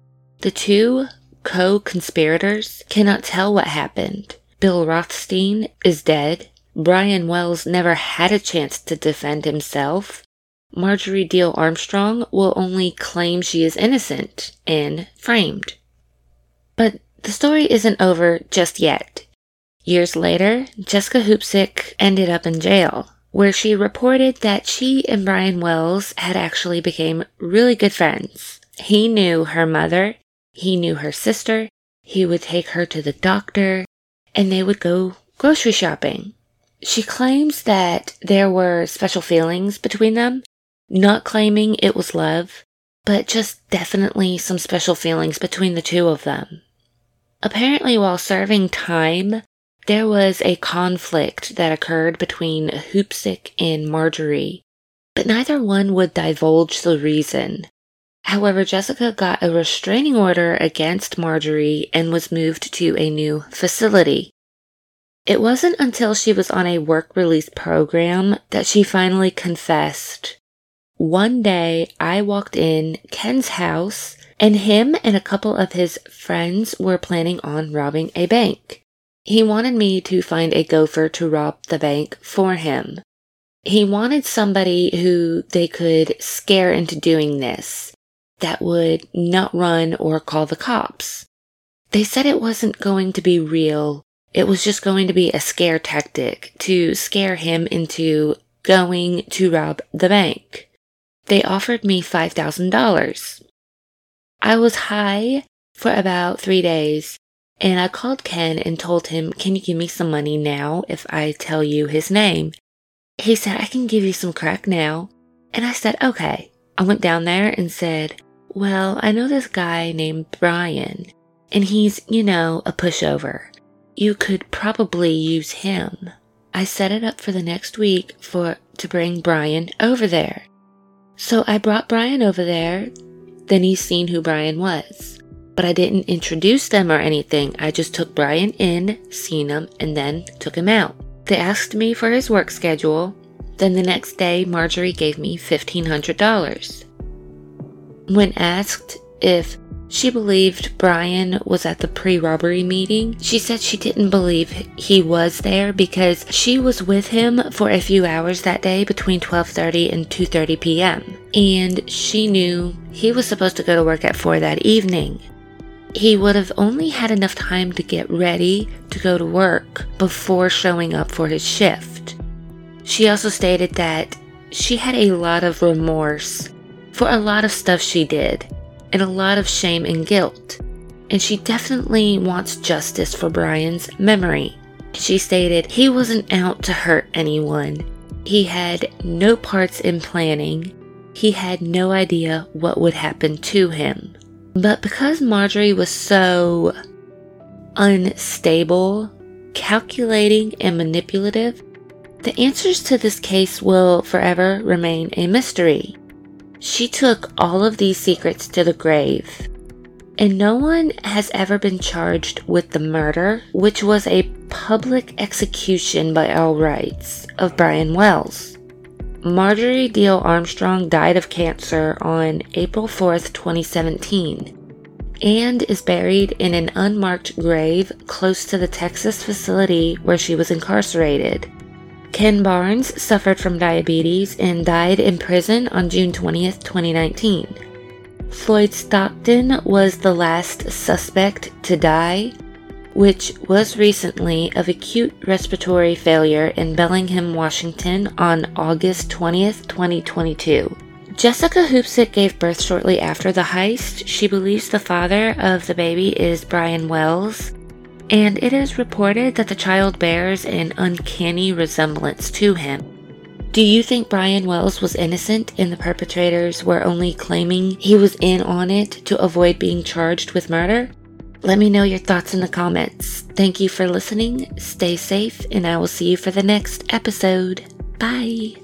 The two co conspirators cannot tell what happened. Bill Rothstein is dead. Brian Wells never had a chance to defend himself. Marjorie Diehl Armstrong will only claim she is innocent and framed. But the story isn't over just yet. Years later, Jessica Hoopsick ended up in jail where she reported that she and Brian Wells had actually become really good friends. He knew her mother, he knew her sister, he would take her to the doctor, and they would go grocery shopping. She claims that there were special feelings between them, not claiming it was love, but just definitely some special feelings between the two of them. Apparently, while serving time, there was a conflict that occurred between Hoopsick and Marjorie, but neither one would divulge the reason. However, Jessica got a restraining order against Marjorie and was moved to a new facility. It wasn't until she was on a work release program that she finally confessed. One day, I walked in Ken's house, and him and a couple of his friends were planning on robbing a bank. He wanted me to find a gopher to rob the bank for him. He wanted somebody who they could scare into doing this that would not run or call the cops. They said it wasn't going to be real. It was just going to be a scare tactic to scare him into going to rob the bank. They offered me $5,000. I was high for about three days and I called Ken and told him, Can you give me some money now if I tell you his name? He said, I can give you some crack now. And I said, Okay. I went down there and said, Well, I know this guy named Brian, and he's, you know, a pushover. You could probably use him. I set it up for the next week for to bring Brian over there. So I brought Brian over there. Then he's seen who Brian was but I didn't introduce them or anything. I just took Brian in, seen him, and then took him out. They asked me for his work schedule. Then the next day, Marjorie gave me $1,500. When asked if She believed Brian was at the pre robbery meeting. She said she didn't believe he was there because she was with him for a few hours that day between 12:30 and 2:30 p.m. and she knew he was supposed to go to work at 4 that evening. He would have only had enough time to get ready to go to work before showing up for his shift. She also stated that she had a lot of remorse for a lot of stuff she did and a lot of shame and guilt. And she definitely wants justice for Brian's memory. She stated he wasn't out to hurt anyone. He had no parts in planning. He had no idea what would happen to him. But because Marjorie was so unstable, calculating, and manipulative, the answers to this case will forever remain a mystery. She took all of these secrets to the grave. And no one has ever been charged with the murder, which was a public execution by all rights of Brian Wells. Marjorie Diehl Armstrong died of cancer on April 4th, 2017, and is buried in an unmarked grave close to the Texas facility where she was incarcerated. Ken Barnes suffered from diabetes and died in prison on June 20th, 2019. Floyd Stockton was the last suspect to die, which was recently of acute respiratory failure in Bellingham, Washington on August 20th, 2022. Jessica Hoopsick gave birth shortly after the heist. She believes the father of the baby is Brian Wells and it is reported that the child bears an uncanny resemblance to him. Do you think Brian Wells was innocent and the perpetrators were only claiming he was in on it to avoid being charged with murder? Let me know your thoughts in the comments. Thank you for listening, stay safe, and I will see you for the next episode. Bye.